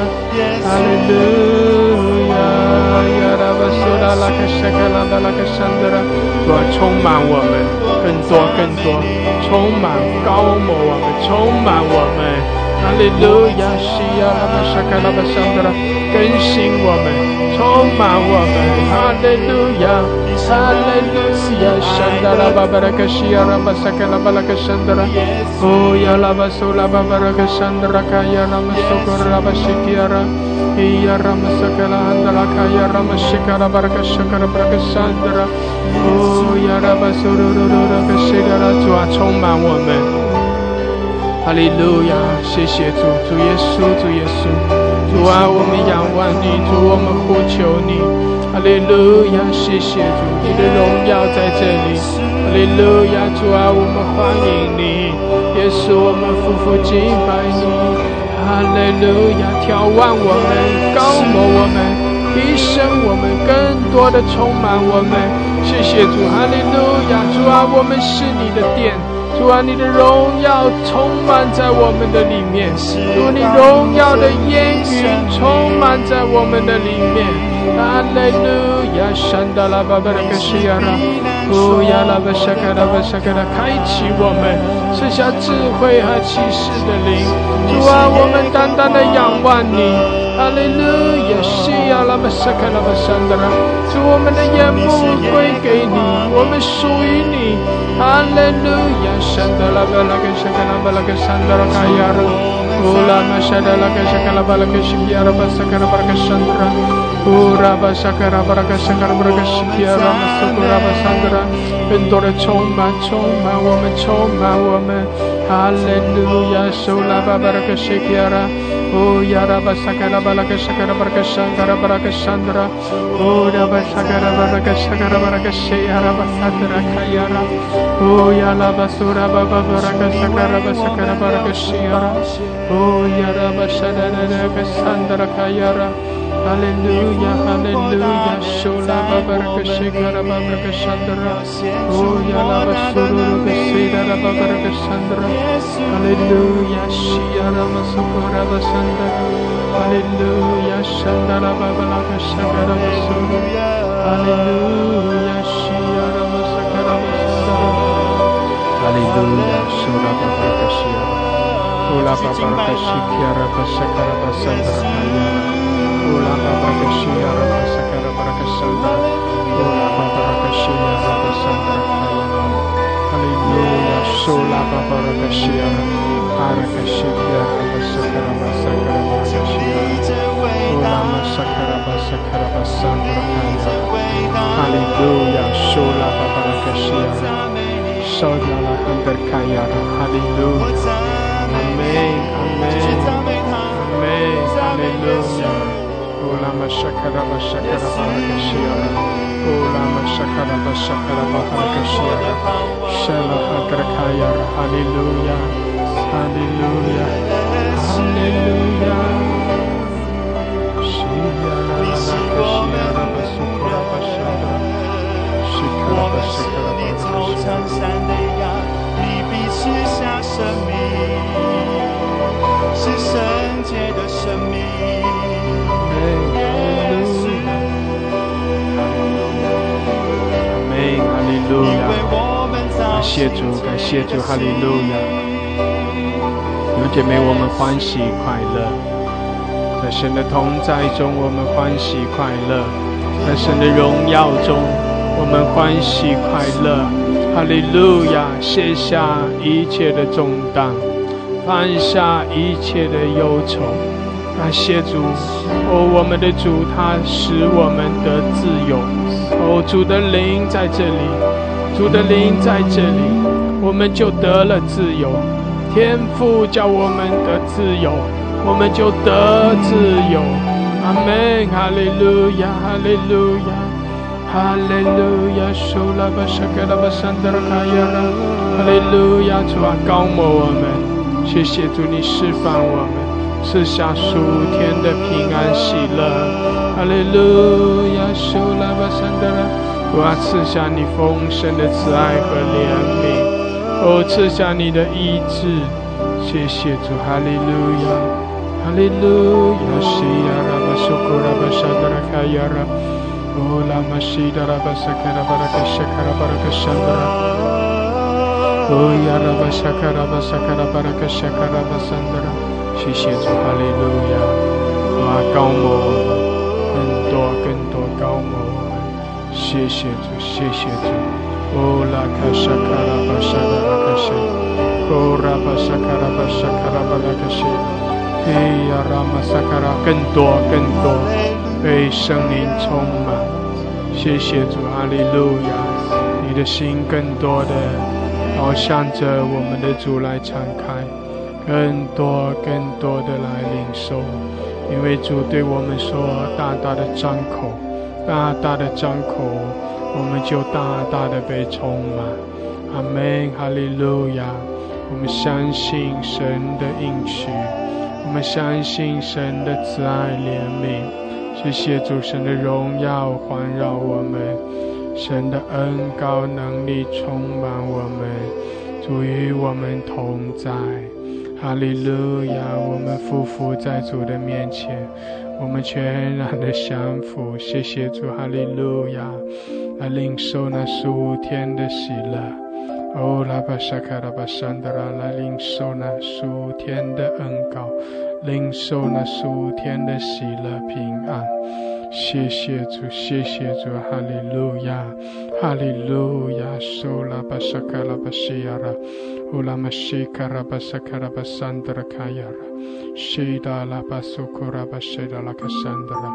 哈利路亚，呀拉巴苏拉那个沙卡拉巴那个山的拉，主充满我们。更多更多，充满高摩我们，充满我们，哈利路亚，西亚拉巴沙卡拉巴桑德拉，更新我们，充满我们，哈利路亚，哈利路亚，山达拉巴巴拉卡西亚拉巴沙卡拉巴拉卡山德拉，哦亚拉巴苏拉巴巴拉卡山德拉卡亚拉马苏库拉巴西基亚拉。Iya rama sakala handala kaya rama shikara baraka shakara baraka sandra Oh ya raba surururu raka shigara 主啊充满我们哈利路亚！谢谢主，主耶稣，主耶稣，主啊，我们仰望你，主，我们呼求你。哈利路亚！谢谢主，你的荣耀在这里。哈利路亚！主啊，我们欢迎你，耶稣，我们夫妇敬拜你。哈利路亚！眺望我们，高摩我们。提升我们，更多的充满我们。谢谢主，哈利路亚！主啊，我们是你的殿，主啊，你的荣耀充满在我们的里面，主你荣耀的烟云充满在我们的里面。哈利路亚！山达拉巴巴拉克西亚拉，乌亚拉巴沙卡拉巴沙卡拉，开启我们，赐下智慧和启示的灵。主啊，我们单单的仰望你。哈利路亚，西亚拉巴萨卡拉巴山德拉，主我们的眼目归给你，我们属于你。哈利路亚，山德拉巴拉格沙卡拉巴拉格山德拉卡亚拉，乌拉玛沙德拉格沙卡拉巴拉格西亚拉巴萨卡拉巴拉格山德拉， 乌拉巴萨卡拉巴拉格沙卡拉巴拉格西亚拉巴萨库拉巴山德拉，更多的充满，充满我们，充满我们。哈利路亚，苏拉巴巴拉格西亚拉。Oh ya raba sakara balaka sakara baraka shangara baraka shandra Oh raba sakara baraka sakara baraka sheya raba sadra kayara Oh ya raba sura baba baraka sakara sakara baraka shiyara Oh ya raba shadara baraka sandra kayara Hallelujah, hallelujah. Shola babaraka shikara babaraka shandra. Oh yala basuru besida babaraka shandra. Hallelujah, shiara masukura basandra. Hallelujah, shandara babaraka shakara basuru. Hallelujah, shiara masakara basandra. Hallelujah, shola babaraka shiara. Ola babaraka shikara basakara basandra kayara. Ola Baba Kashia Rabba Sakara Barakasandra Ola Baba Rakashia Rabba Sandra Kayana Hallelujah Sola Baba Rakashia Arakashia Rabba Sakara Basakara Barakashia Ola Masakara Basakara Basandra Kayana Hallelujah Sola Baba Rakashia Sola La Handar Kayana Hallelujah Ulama, shakara ba shakara barakashiyara. Ulama shakara ba shakara barakashiyara. Shala Hakrakaya. Hallelujah. Hallelujah. Hallelujah. Shia Hakrakaya. ba sukura ba shakara. Shikara ba shakara barakashiyara.
赐下生命，是圣洁的生命。
阿妹，哈利路亚感谢主，感谢主，哈利路亚！弟兄姐妹，我们欢喜快乐，在神的同在中，我们欢喜快乐；在神的荣耀中，我们欢喜快乐。哈利路亚！卸下一切的重担，放下一切的忧愁。那谢主，哦，我们的主，他使我们得自由。哦，主的灵在这里，主的灵在这里，我们就得了自由。天父叫我们得自由，我们就得自由。阿门，哈利路亚，哈利路亚，哈利路亚，受拉巴沙格拉巴山德拉卡亚拉，哈利路亚，主啊，高摩我们，谢谢主，你释放我们。赐下数天的平安喜乐，哈利路亚，苏拉巴山德拉，我要赐下你丰盛的慈爱和怜悯，哦，赐下你的医治，谢谢主，哈利路亚，哈利路亚，西亚拉巴苏库拉巴山德拉卡亚拉，哦，拉玛西达拉巴萨卡拉巴拉卡谢卡拉巴拉卡山德拉，哦，亚拉。谢。谢主，哈利路亚！哇，高摩我，更多更多高摩我。谢谢主，谢谢主。哦，拉卡沙卡拉巴沙拉拉卡西，哦，拉巴沙卡拉巴沙卡拉巴拉卡西，嘿呀，拉玛沙卡拉，更多更多被圣灵充满。谢谢主，哈利路亚！你的心更多的，好向着我们的主来敞开。
更多更多的来领受，因为主对我们说：“大大的张口，大大的张口，我们就大大的被充满。”阿门，哈利路亚！我们相信神的应许，我们相信神的慈爱怜悯。谢谢主神的荣耀环绕我们，神的恩高能力充满我们，主与我们同在。哈利路亚！我们匍匐在主的面前，我们全然的降服。谢谢主，哈利路亚！来领受那十五天的喜乐。哦，拉巴沙卡拉巴山德拉，来领受那十五天的恩膏，领受那十五天的喜乐平安。谢谢主，谢谢主，哈利路亚，哈利路亚！苏拉巴沙卡拉巴西亚拉。乌拉玛西卡拉巴萨卡拉巴桑德拉卡亚拉，西达拉巴苏库拉巴西达拉卡桑德拉，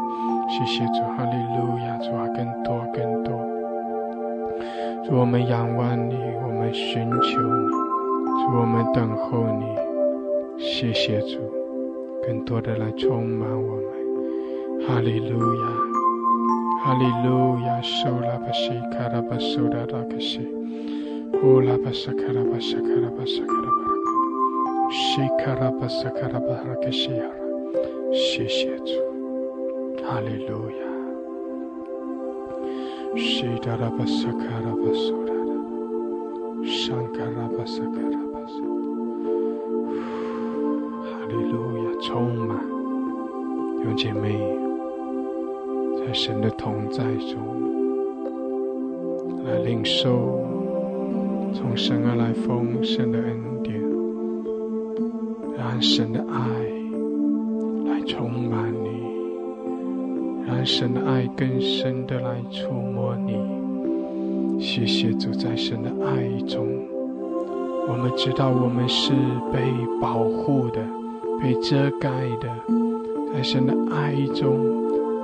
谢谢主，哈利路亚，主啊，更多更多，主我们仰望你，我们寻求你，主我们等候你，谢谢主，更多的来充满我们，哈利路亚，哈利路亚，苏拉巴西卡拉巴苏达拉卡西。乌拉巴萨卡拉巴萨卡拉巴萨卡拉巴拉卡，西卡拉巴萨卡拉巴拉卡西亚拉，谢谢主，哈利路亚。西达拉巴萨卡拉巴苏达拉，山卡拉巴萨卡拉巴萨，哈利路亚，充满，有姐妹在神的同在中来领受。从神而来丰盛的恩典，让神的爱来充满你，让神的爱更深的来触摸你。谢谢主，在神的爱中，我们知道我们是被保护的、被遮盖的。在神的爱中，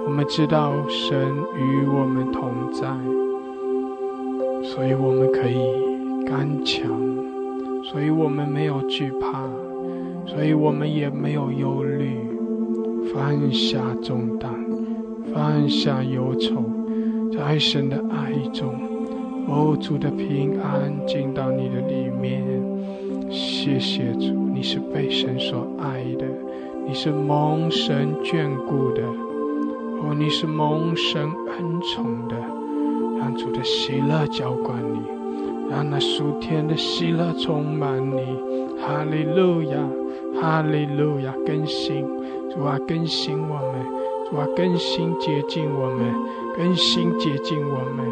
我们知道神与我们同在，所以我们可以。刚强，所以我们没有惧怕，所以我们也没有忧虑。放下重担，放下忧愁，在神的爱中，哦，主的平安进到你的里面。谢谢主，你是被神所爱的，你是蒙神眷顾的，哦，你是蒙神恩宠的，让主的喜乐浇灌你。让那属天的喜乐充满你，哈利路亚，哈利路亚，更新，主啊，更新我们，主啊，更新洁净我们，更新洁净我们，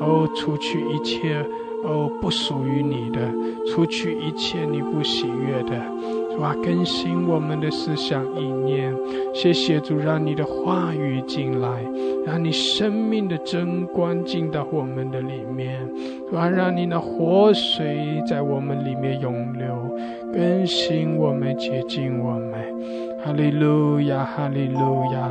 哦，除去一切哦不属于你的，除去一切你不喜悦的，主啊，更新我们的思想意念，谢谢主，让你的话语进来，让你生命的真光进到我们的里面。主啊，让你的活水在我们里面涌流，更新我们，洁净我们。哈利路亚，哈利路亚。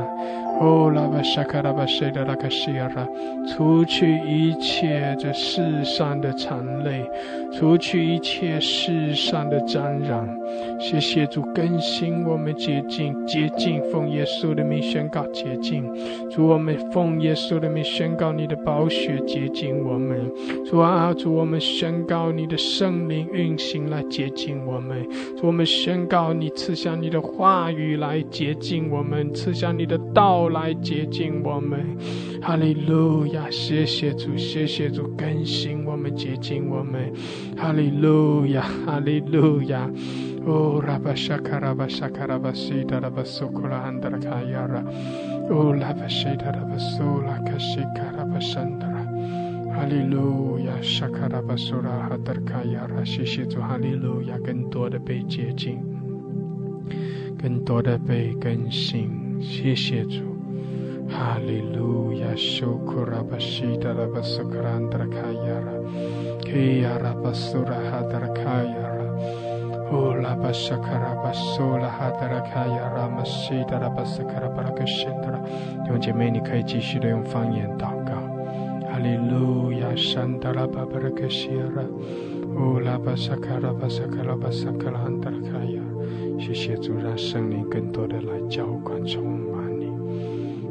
哦，拉巴沙卡拉巴西达拉卡西亚拉，除去一切这世上的残累，除去一切世上的沾染。谢谢主更新我们洁净，洁净奉耶稣的名宣告洁净。主我们奉耶稣的名宣告你的宝血洁净我们。主啊，主我们宣告你的圣灵运行来洁净我们。主我们宣告你赐下你的话语来洁净我们，赐下你的道。来接近我们，哈利路亚！谢谢主，谢谢主更新我们，接近我们，哈利路亚，哈利路亚！哦，拉巴沙卡拉巴沙卡拉巴西达拉巴苏库拉安达拉卡亚拉，哦，拉巴西达拉巴苏拉卡西卡拉巴山达拉，哈利路亚，沙卡拉巴苏拉哈达卡亚拉，谢谢主，哈利路亚！更多的被接近，更多的被更新，谢谢主。哈利路亚，修库拉巴西达拉巴苏克兰德拉卡亚拉，基亚拉巴苏拉哈达拉卡亚拉，乌拉巴沙卡拉巴苏拉哈达拉卡亚拉，马西达拉巴萨卡拉巴拉克辛德拉。弟兄姐妹，你可以继续的用方言祷告。哈利路亚，山达拉巴巴拉克西亚拉，乌拉巴沙卡拉巴萨卡拉巴萨卡兰德拉卡亚。谢谢主，让圣灵更多的来浇灌充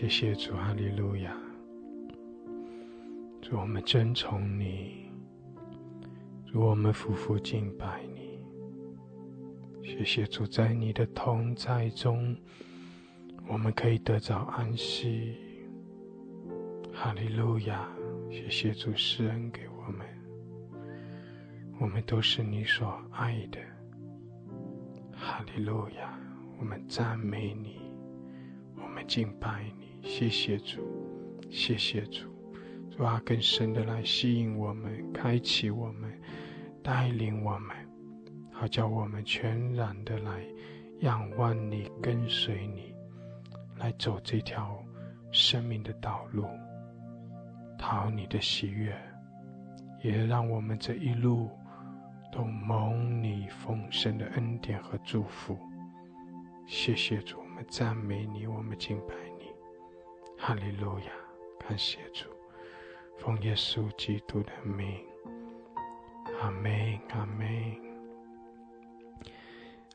谢谢主，哈利路亚！主，我们尊崇你，主，我们夫妇敬拜你。谢谢主，在你的同在中，我们可以得着安息。哈利路亚！谢谢主施恩给我们，我们都是你所爱的。哈利路亚！我们赞美你，我们敬拜你。谢谢主，谢谢主，主啊，更深的来吸引我们，开启我们，带领我们，好叫我们全然的来仰望你，跟随你，来走这条生命的道路，讨你的喜悦，也让我们这一路都蒙你丰盛的恩典和祝福。谢谢主，我们赞美你，我们敬拜。哈利路亚，感谢主，奉耶稣基督的名，阿门，阿门，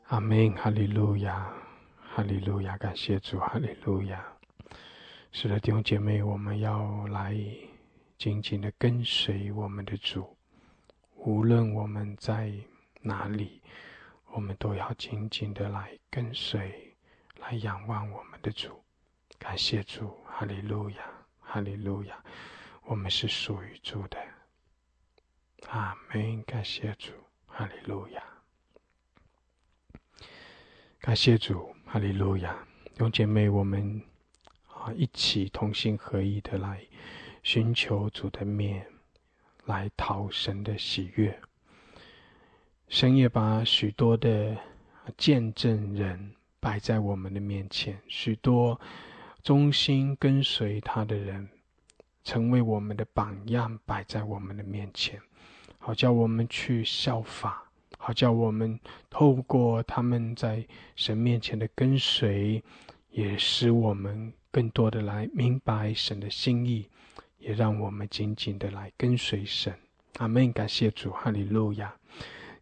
阿门，哈利路亚，哈利路亚，感谢主，哈利路亚。是的，弟兄姐妹，我们要来紧紧的跟随我们的主，无论我们在哪里，我们都要紧紧的来跟随，来仰望我们的主。感谢主，哈利路亚，哈利路亚，我们是属于主的。阿门。感谢主，哈利路亚。感谢主，哈利路亚。弟兄姐妹，我们啊一起同心合意的来寻求主的面，来讨神的喜悦。神也把许多的见证人摆在我们的面前，许多忠心跟随他的人，成为我们的榜样，摆在我们的面前，好叫我们去效法，好叫我们透过他们在神面前的跟随，也使我们更多的来明白神的心意，也让我们紧紧的来跟随神。阿门！感谢主，哈利路亚。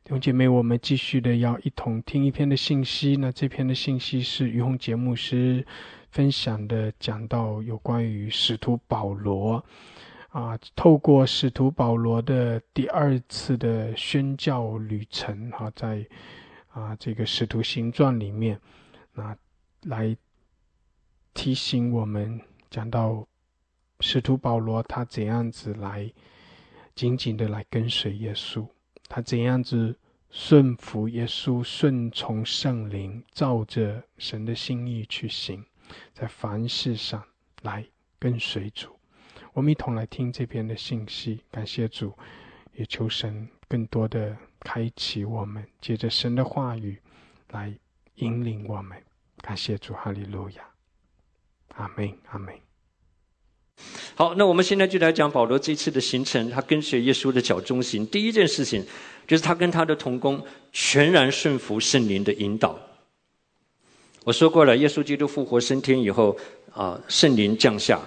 弟兄姐妹，我们继续的要一同听一篇的信息。那这篇的信息是于洪节目师分享的，讲到有关于使徒保罗啊，透过使徒保罗的第二次的宣教旅程，哈，在啊这个使徒行传里面，那来提醒我们，讲到使徒保罗他怎样子来紧紧的来跟随耶稣。他怎样子顺服耶稣，顺从圣灵，照着神的心意去行，在凡事上来跟随主。我们一同来听这篇的信息，感谢主，也求神更多的开启我们，借着神的话语来引领我们。感谢主，哈利路亚，阿门，阿门。
好，那我们现在就来讲保罗这次的行程，他跟随耶稣的脚中行。第一件事情就是他跟他的同工全然顺服圣灵的引导。我说过了，耶稣基督复活升天以后啊，圣灵降下，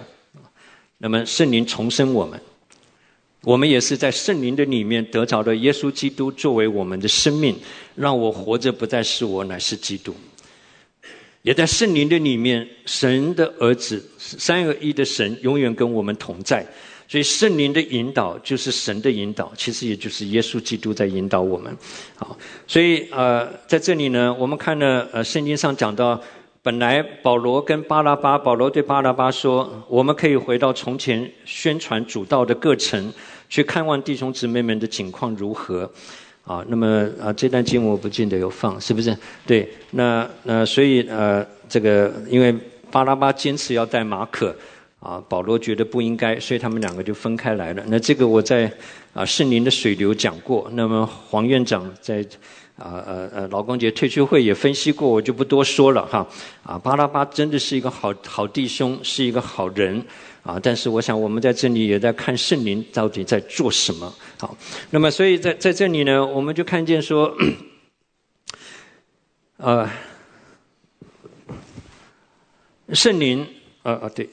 那么圣灵重生我们，我们也是在圣灵的里面得着了耶稣基督作为我们的生命，让我活着不再是我，乃是基督。也在圣灵的里面，神的儿子三而一的神永远跟我们同在，所以圣灵的引导就是神的引导，其实也就是耶稣基督在引导我们。好，所以呃，在这里呢，我们看了呃圣经上讲到，本来保罗跟巴拉巴，保罗对巴拉巴说，我们可以回到从前宣传主道的各城，去看望弟兄姊妹们的情况如何。啊，那么啊，这段经文我不见得有放，是不是？对，那那所以呃，这个因为巴拉巴坚持要带马可，啊，保罗觉得不应该，所以他们两个就分开来了。那这个我在啊圣灵的水流讲过，那么黄院长在啊呃呃劳工节退休会也分析过，我就不多说了哈。啊，巴拉巴真的是一个好好弟兄，是一个好人。啊！但是我想，我们在这里也在看圣灵到底在做什么。好，那么所以在在这里呢，我们就看见说，呃，圣灵，呃呃，对，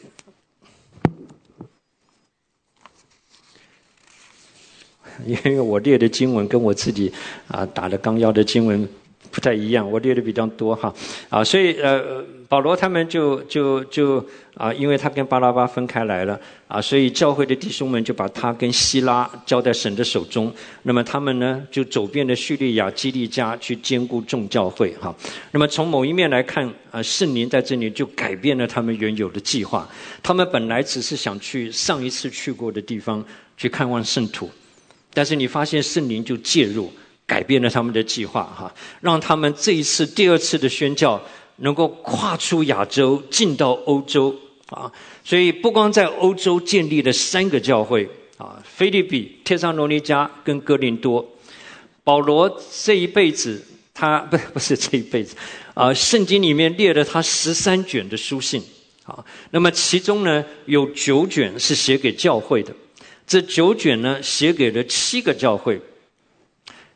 因为我列的经文跟我自己啊打的纲要的经文不太一样，我列的比较多哈。啊，所以呃。保罗他们就就就啊，因为他跟巴拉巴分开来了啊，所以教会的弟兄们就把他跟希拉交在神的手中。那么他们呢，就走遍了叙利亚、基利家去兼顾众教会哈。那么从某一面来看啊，圣灵在这里就改变了他们原有的计划。他们本来只是想去上一次去过的地方去看望圣徒，但是你发现圣灵就介入，改变了他们的计划哈，让他们这一次第二次的宣教。能够跨出亚洲进到欧洲啊，所以不光在欧洲建立了三个教会啊，菲利比、帖撒罗尼迦跟哥林多。保罗这一辈子，他不不是这一辈子啊，圣经里面列了他十三卷的书信啊，那么其中呢有九卷是写给教会的，这九卷呢写给了七个教会。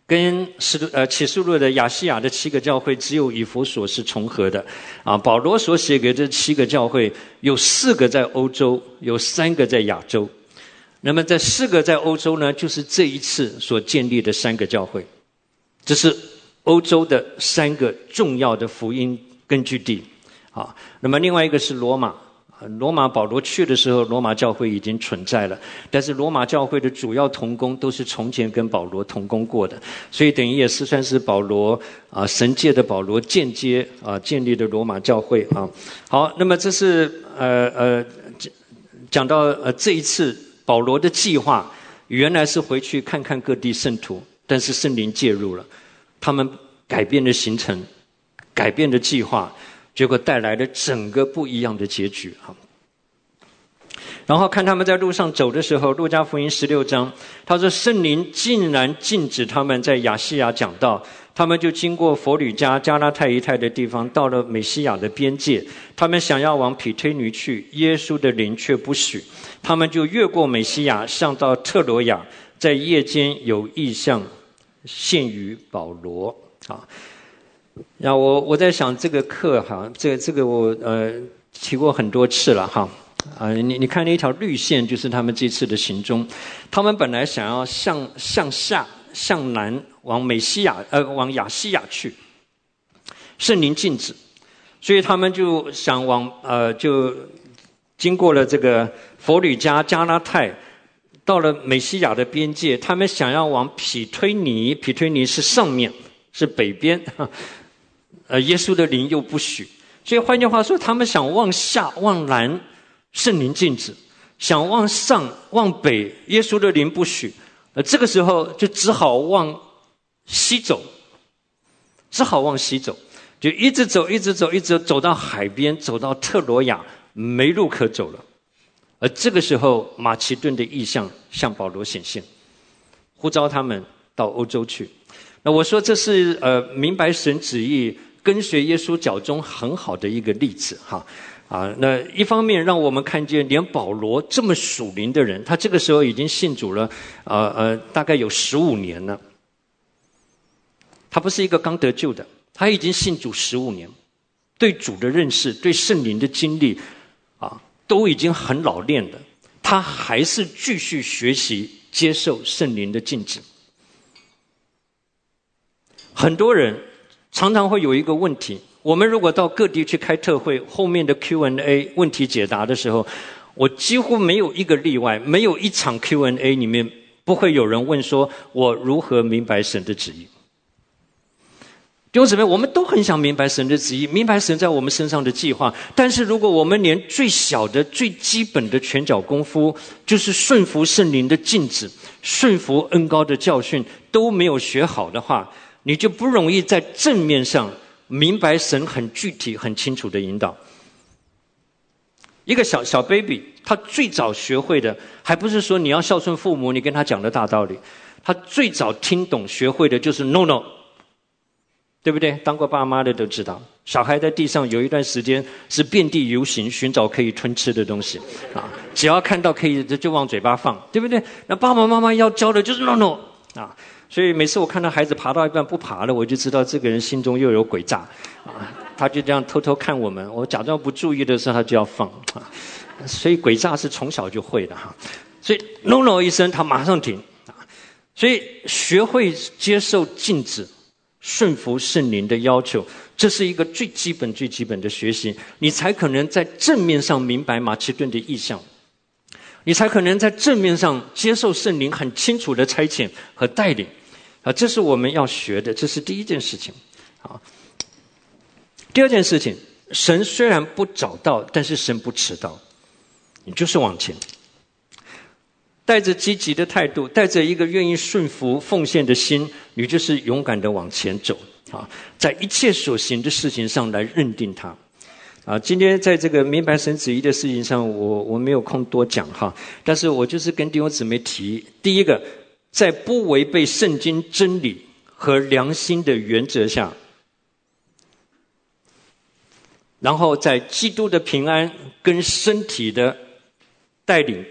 跟使呃启示录的亚细亚的七个教会只有以弗所是重合的，啊，保罗所写给这七个教会有四个在欧洲，有三个在亚洲。那么这四个在欧洲呢，就是这一次所建立的三个教会，这是欧洲的三个重要的福音根据地，啊，那么另外一个是罗马。罗马保罗去的时候，罗马教会已经存在了，但是罗马教会的主要同工都是从前跟保罗同工过的，所以等于也是算是保罗啊神界的保罗间接啊建立的罗马教会啊。好，那么这是呃呃讲到呃这一次保罗的计划，原来是回去看看各地圣徒，但是圣灵介入了，他们改变了行程，改变了计划。结果带来了整个不一样的结局哈。然后看他们在路上走的时候，《路加福音》十六章，他说圣灵竟然禁止他们在亚细亚讲道，他们就经过佛吕加、加拉太一带的地方，到了美西亚的边界，他们想要往匹推尼去，耶稣的灵却不许，他们就越过美西亚，上到特罗亚，在夜间有异象现于保罗啊。然后我我在想这个课哈，这个这个我呃提过很多次了哈。啊，你你看那一条绿线就是他们这次的行踪，他们本来想要向向下向南往美西亚呃往亚细亚去，圣灵禁止，所以他们就想往呃就经过了这个佛吕加加拉泰，到了美西亚的边界，他们想要往匹推尼，匹推尼是上面是北边。呃，耶稣的灵又不许，所以换句话说，他们想往下、往南，圣灵禁止；想往上、往北，耶稣的灵不许。呃，这个时候就只好往西走，只好往西走，就一直走，一直走，一直走到海边，走到特罗亚，没路可走了。而这个时候，马其顿的意象向保罗显现，呼召他们到欧洲去。那我说，这是呃，明白神旨意。跟随耶稣脚中很好的一个例子哈，啊，那一方面让我们看见，连保罗这么属灵的人，他这个时候已经信主了，呃呃，大概有十五年了。他不是一个刚得救的，他已经信主十五年，对主的认识、对圣灵的经历，啊，都已经很老练了。他还是继续学习、接受圣灵的禁止。很多人。常常会有一个问题：我们如果到各地去开特会，后面的 Q&A 问题解答的时候，我几乎没有一个例外，没有一场 Q&A 里面不会有人问说：“我如何明白神的旨意？”弟兄姊妹，我们都很想明白神的旨意，明白神在我们身上的计划。但是，如果我们连最小的、最基本的拳脚功夫，就是顺服圣灵的禁止、顺服恩高的教训都没有学好的话，你就不容易在正面上明白神很具体、很清楚的引导。一个小小 baby，他最早学会的，还不是说你要孝顺父母，你跟他讲的大道理。他最早听懂、学会的就是 no no，对不对？当过爸妈的都知道，小孩在地上有一段时间是遍地游行，寻找可以吞吃的东西啊，只要看到可以就往嘴巴放，对不对？那爸爸妈妈要教的就是 no no 啊。所以每次我看到孩子爬到一半不爬了，我就知道这个人心中又有鬼诈，啊，他就这样偷偷看我们。我假装不注意的时候，他就要放，啊，所以鬼诈是从小就会的哈。所以 no no 一声，他马上停，啊，所以学会接受禁止，顺服圣灵的要求，这是一个最基本最基本的学习，你才可能在正面上明白马其顿的意向。你才可能在正面上接受圣灵很清楚的差遣和带领，啊，这是我们要学的，这是第一件事情，啊。第二件事情，神虽然不早到，但是神不迟到，你就是往前，带着积极的态度，带着一个愿意顺服奉献的心，你就是勇敢的往前走，啊，在一切所行的事情上来认定他。啊，今天在这个明白神旨意的事情上，我我没有空多讲哈，但是我就是跟弟兄姊妹提，第一个，在不违背圣经真理和良心的原则下，然后在基督的平安跟身体的带领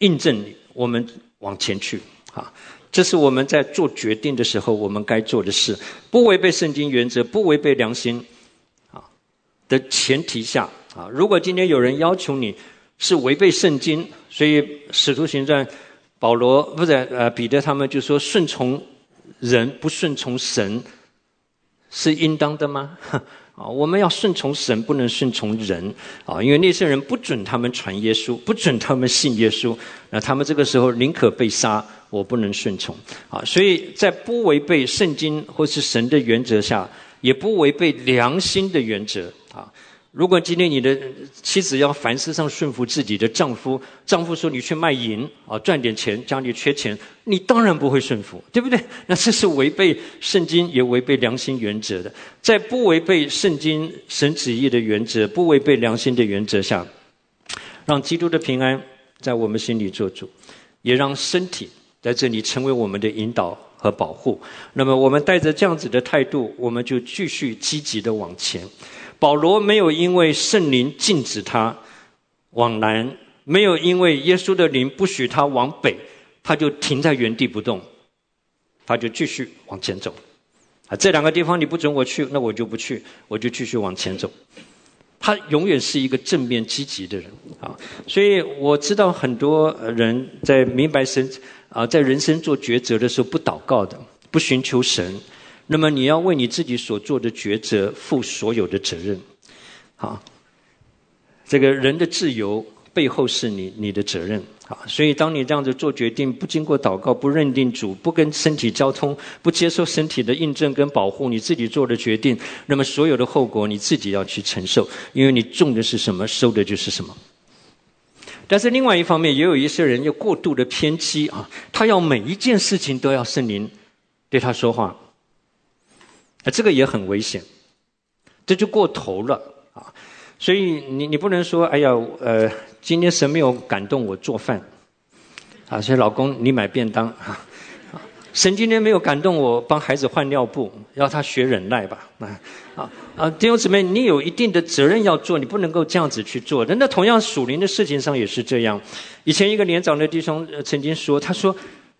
印证，我们往前去啊，这是我们在做决定的时候我们该做的事，不违背圣经原则，不违背良心。的前提下啊，如果今天有人要求你是违背圣经，所以使徒行传保罗不是呃彼得他们就说顺从人不顺从神是应当的吗？啊，我们要顺从神，不能顺从人啊，因为那些人不准他们传耶稣，不准他们信耶稣，那他们这个时候宁可被杀，我不能顺从啊。所以在不违背圣经或是神的原则下，也不违背良心的原则。啊，如果今天你的妻子要凡事上顺服自己的丈夫，丈夫说你去卖淫啊，赚点钱，家里缺钱，你当然不会顺服，对不对？那这是违背圣经，也违背良心原则的。在不违背圣经神旨意的原则，不违背良心的原则下，让基督的平安在我们心里做主，也让身体在这里成为我们的引导和保护。那么，我们带着这样子的态度，我们就继续积极的往前。保罗没有因为圣灵禁止他往南，没有因为耶稣的灵不许他往北，他就停在原地不动，他就继续往前走。啊，这两个地方你不准我去，那我就不去，我就继续往前走。他永远是一个正面积极的人啊，所以我知道很多人在明白神啊，在人生做抉择的时候不祷告的，不寻求神。那么你要为你自己所做的抉择负所有的责任，好，这个人的自由背后是你你的责任啊。所以当你这样子做决定，不经过祷告，不认定主，不跟身体交通，不接受身体的印证跟保护，你自己做的决定，那么所有的后果你自己要去承受，因为你种的是什么，收的就是什么。但是另外一方面，也有一些人又过度的偏激啊，他要每一件事情都要圣灵对他说话。啊，这个也很危险，这就过头了啊！所以你你不能说，哎呀，呃，今天神没有感动我做饭，啊，所以老公你买便当啊，神今天没有感动我帮孩子换尿布，要他学忍耐吧，啊啊啊！弟兄姊妹，你有一定的责任要做，你不能够这样子去做。那同样属灵的事情上也是这样。以前一个年长的弟兄曾经说，他说，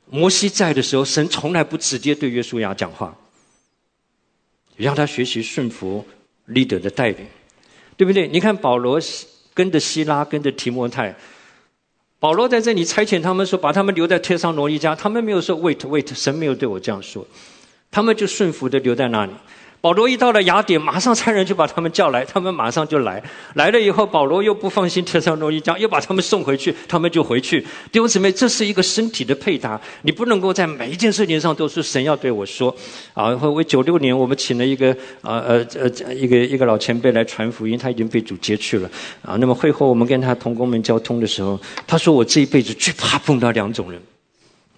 摩西在的时候，神从来不直接对约书亚讲话。让他学习顺服 leader 的带领，对不对？你看保罗跟着希拉，跟着提摩太，保罗在这里差遣他们说，把他们留在特上罗尼家，他们没有说 wait wait，神没有对我这样说，他们就顺服的留在那里。保罗一到了雅典，马上差人就把他们叫来，他们马上就来。来了以后，保罗又不放心特上诺一家，又把他们送回去，他们就回去。弟兄姊妹，这是一个身体的配搭，你不能够在每一件事情上都是神要对我说。啊，我九六年，我们请了一个啊呃呃一个一个老前辈来传福音，他已经被主接去了。啊，那么会后我们跟他同工们交通的时候，他说我这一辈子最怕碰到两种人。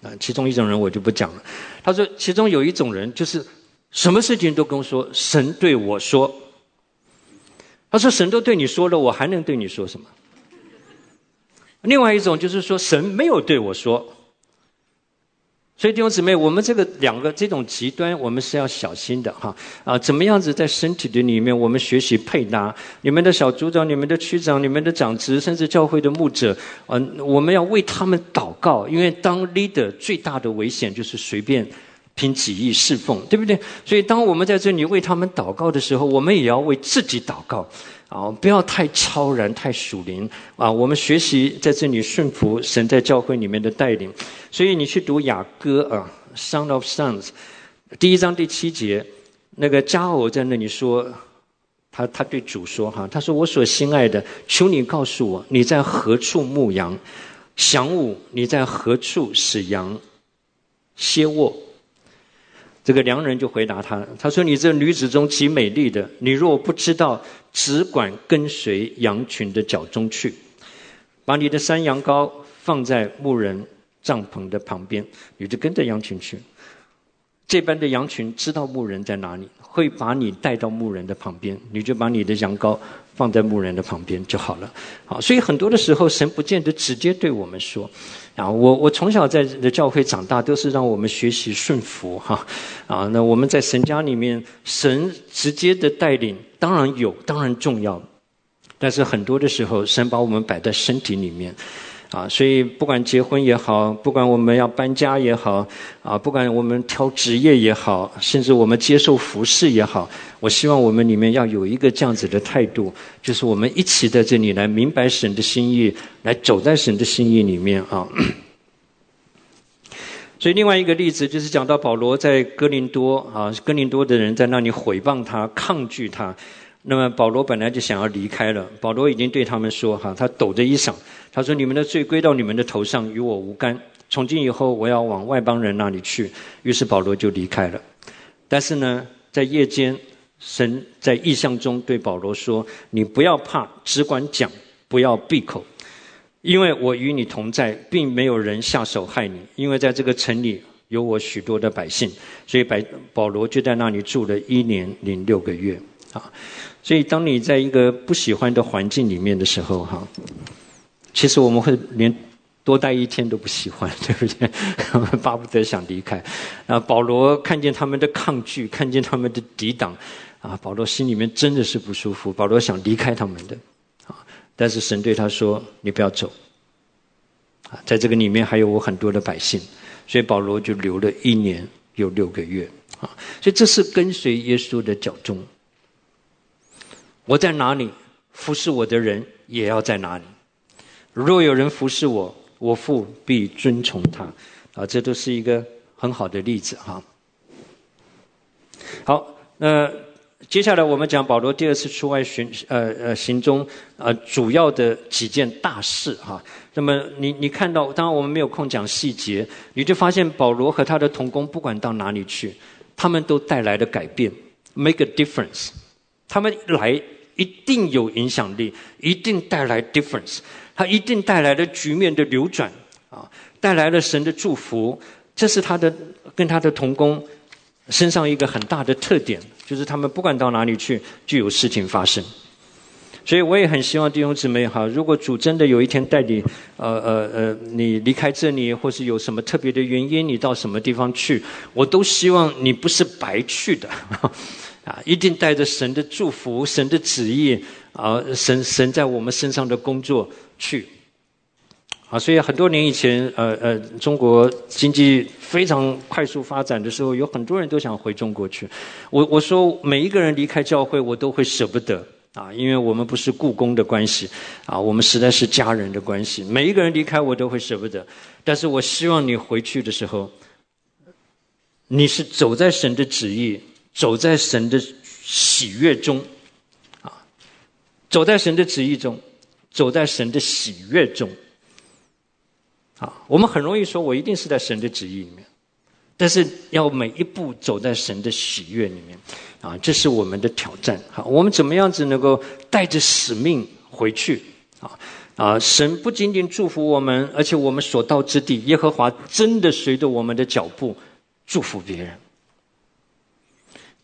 啊，其中一种人我就不讲了。他说，其中有一种人就是。什么事情都跟我说，神对我说。他说：“神都对你说了，我还能对你说什么？”另外一种就是说，神没有对我说。所以弟兄姊妹，我们这个两个这种极端，我们是要小心的哈啊！怎么样子在身体的里面，我们学习配搭？你们的小组长、你们的区长、你们的长职，甚至教会的牧者，嗯，我们要为他们祷告，因为当 leader 最大的危险就是随便。凭己意侍奉，对不对？所以，当我们在这里为他们祷告的时候，我们也要为自己祷告啊！不要太超然、太属灵啊！我们学习在这里顺服神在教会里面的带领。所以，你去读雅歌啊，《Sound of Songs》第一章第七节，那个佳偶在那里说，他他对主说：“哈，他说我所心爱的，求你告诉我，你在何处牧羊？晌午你在何处使羊歇卧？”这个良人就回答他：“他说，你这女子中极美丽的，你若不知道，只管跟随羊群的脚中去，把你的山羊羔放在牧人帐篷的旁边，你就跟着羊群去。这般的羊群知道牧人在哪里，会把你带到牧人的旁边，你就把你的羊羔放在牧人的旁边就好了。好，所以很多的时候，神不见得直接对我们说。”啊，我我从小在的教会长大，都是让我们学习顺服哈。啊，那我们在神家里面，神直接的带领当然有，当然重要，但是很多的时候，神把我们摆在身体里面。啊，所以不管结婚也好，不管我们要搬家也好，啊，不管我们挑职业也好，甚至我们接受服饰也好，我希望我们里面要有一个这样子的态度，就是我们一起在这里来明白神的心意，来走在神的心意里面啊。所以另外一个例子就是讲到保罗在哥林多啊，哥林多的人在那里毁谤他、抗拒他。那么保罗本来就想要离开了，保罗已经对他们说：“哈，他抖着衣裳，他说：‘你们的罪归到你们的头上，与我无干。从今以后，我要往外邦人那里去。’于是保罗就离开了。但是呢，在夜间，神在异象中对保罗说：‘你不要怕，只管讲，不要闭口，因为我与你同在，并没有人下手害你。因为在这个城里有我许多的百姓，所以百保罗就在那里住了一年零六个月。啊。’所以，当你在一个不喜欢的环境里面的时候，哈，其实我们会连多待一天都不喜欢，对不对？巴不得想离开。啊，保罗看见他们的抗拒，看见他们的抵挡，啊，保罗心里面真的是不舒服。保罗想离开他们的，啊，但是神对他说：“你不要走。”啊，在这个里面还有我很多的百姓，所以保罗就留了一年又六个月。啊，所以这是跟随耶稣的脚踪。我在哪里服侍我的人，也要在哪里。若有人服侍我，我父必尊崇他。啊，这都是一个很好的例子哈。好，那接下来我们讲保罗第二次出外巡，呃呃行中，呃主要的几件大事哈。那么你你看到，当然我们没有空讲细节，你就发现保罗和他的同工不管到哪里去，他们都带来了改变，make a difference。他们来一定有影响力，一定带来 difference。他一定带来了局面的流转啊，带来了神的祝福。这是他的跟他的同工身上一个很大的特点，就是他们不管到哪里去，就有事情发生。所以我也很希望弟兄姊妹哈，如果主真的有一天带你呃呃呃，你离开这里，或是有什么特别的原因，你到什么地方去，我都希望你不是白去的啊，一定带着神的祝福、神的旨意啊，神神在我们身上的工作。去，啊，所以很多年以前，呃呃，中国经济非常快速发展的时候，有很多人都想回中国去。我我说每一个人离开教会，我都会舍不得啊，因为我们不是故宫的关系啊，我们实在是家人的关系。每一个人离开，我都会舍不得。但是我希望你回去的时候，你是走在神的旨意，走在神的喜悦中，啊，走在神的旨意中。走在神的喜悦中，啊，我们很容易说，我一定是在神的旨意里面，但是要每一步走在神的喜悦里面，啊，这是我们的挑战。好，我们怎么样子能够带着使命回去？啊啊，神不仅仅祝福我们，而且我们所到之地，耶和华真的随着我们的脚步祝福别人。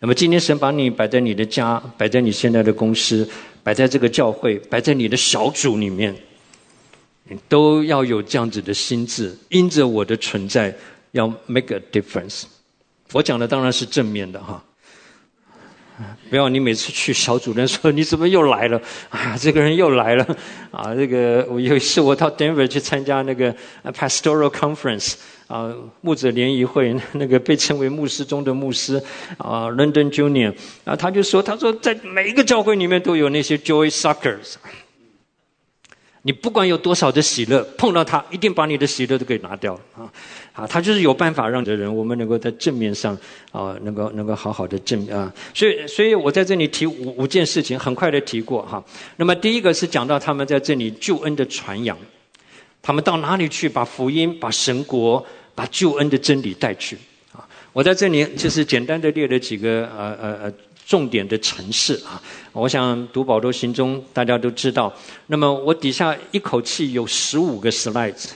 那么今天神把你摆在你的家，摆在你现在的公司。摆在这个教会，摆在你的小组里面，你都要有这样子的心智，因着我的存在，要 make a difference。我讲的当然是正面的哈。不要你每次去小组人说你怎么又来了？啊，这个人又来了啊！这个我有一次我到 Denver 去参加那个 Pastoral Conference。啊，牧者联谊会 那个被称为牧师中的牧师啊，London Junior，啊，他就说，他说在每一个教会里面都有那些 Joy Suckers，你不管有多少的喜乐，碰到他一定把你的喜乐都给拿掉啊，啊，他就是有办法让的人，我们能够在正面上啊，能够能够好好的正啊，所以所以我在这里提五五件事情，很快的提过哈。那么第一个是讲到他们在这里救恩的传扬，他们到哪里去把福音、把神国。把救恩的真理带去啊！我在这里就是简单的列了几个呃呃呃重点的城市啊。我想读保罗行中，大家都知道。那么我底下一口气有十五个 slides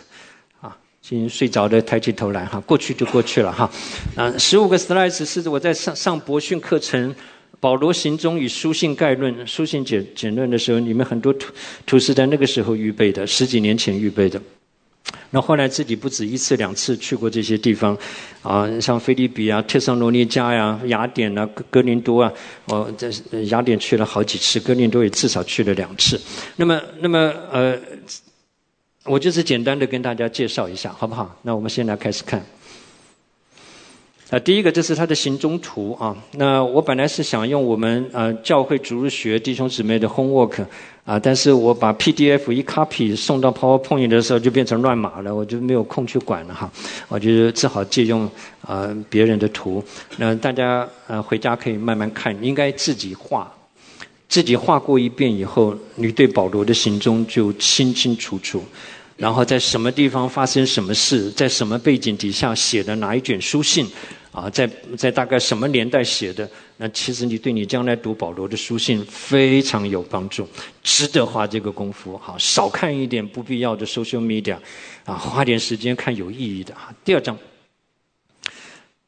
啊，请睡着的抬起头来哈，过去就过去了哈。啊，十五个 slides 是我在上上博训课程保罗行中与书信概论、书信简简论的时候，你们很多图图是在那个时候预备的，十几年前预备的。那后来自己不止一次两次去过这些地方，啊，像菲利比啊、特桑罗尼加呀、雅典啊、哥林多啊，我在雅典去了好几次，哥林多也至少去了两次。那么，那么呃，我就是简单的跟大家介绍一下，好不好？那我们现在开始看。啊，第一个这是他的行踪图啊。那我本来是想用我们呃教会主日学弟兄姊妹的 homework 啊，但是我把 PDF 一 copy 送到 PowerPoint 的时候就变成乱码了，我就没有空去管了哈。我就只好借用啊别人的图。那大家呃回家可以慢慢看，应该自己画，自己画过一遍以后，你对保罗的行踪就清清楚楚。然后在什么地方发生什么事，在什么背景底下写的哪一卷书信。啊，在在大概什么年代写的？那其实你对你将来读保罗的书信非常有帮助，值得花这个功夫。好，少看一点不必要的 social media，啊，花点时间看有意义的。第二章，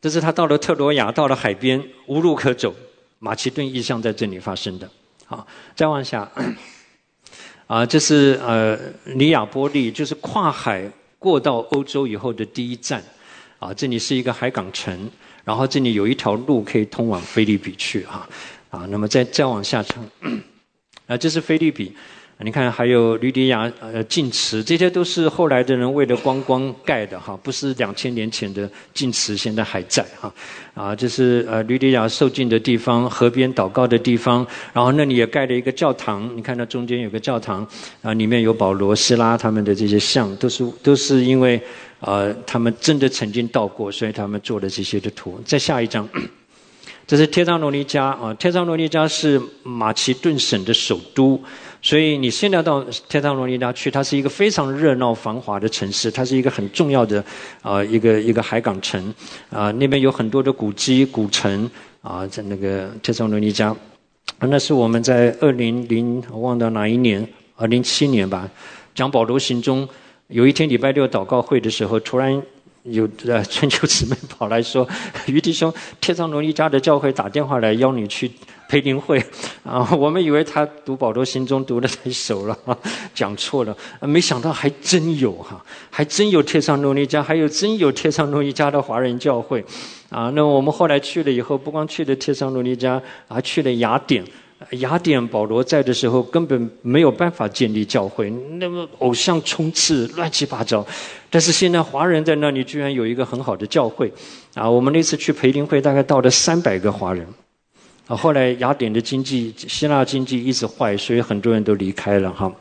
这是他到了特罗亚，到了海边，无路可走，马其顿意象在这里发生的。好，再往下，啊，这是呃尼亚波利，就是跨海过到欧洲以后的第一站，啊，这里是一个海港城，然后这里有一条路可以通往菲利比去啊，啊，那么再再往下唱，啊，这是菲利比。你看，还有吕底亚呃晋祠，这些都是后来的人为了观光盖的哈，不是两千年前的晋祠，现在还在哈。啊，这是呃吕底亚受尽的地方，河边祷告的地方，然后那里也盖了一个教堂。你看到中间有个教堂，啊，里面有保罗、希拉他们的这些像，都是都是因为呃他们真的曾经到过，所以他们做了这些的图。再下一张，这是帖撒罗尼迦啊，帖撒罗尼迦是马其顿省的首都。所以你现在到天堂罗尼达去，它是一个非常热闹繁华的城市，它是一个很重要的啊一个一个海港城啊，那边有很多的古迹古城啊，在那个天堂罗尼加，那是我们在二零零忘到哪一年啊零七年吧，讲保罗行中，有一天礼拜六祷告会的时候，突然有呃 春秋姊妹跑来说，于弟兄，天堂罗尼加的教会打电话来邀你去。培灵会 啊，我们以为他读保罗心中读的太熟了，讲错了，没想到还真有哈，还真有贴上诺尼加，还有真有贴上诺尼加的华人教会，啊，那我们后来去了以后，不光去了贴上诺尼加，还去了雅典，雅典保罗在的时候根本没有办法建立教会，那么偶像充斥，乱七八糟，但是现在华人在那里居然有一个很好的教会，啊，我们那次去培灵会大概到了三百个华人。啊，后来雅典的经济，希腊经济一直坏，所以很多人都离开了哈。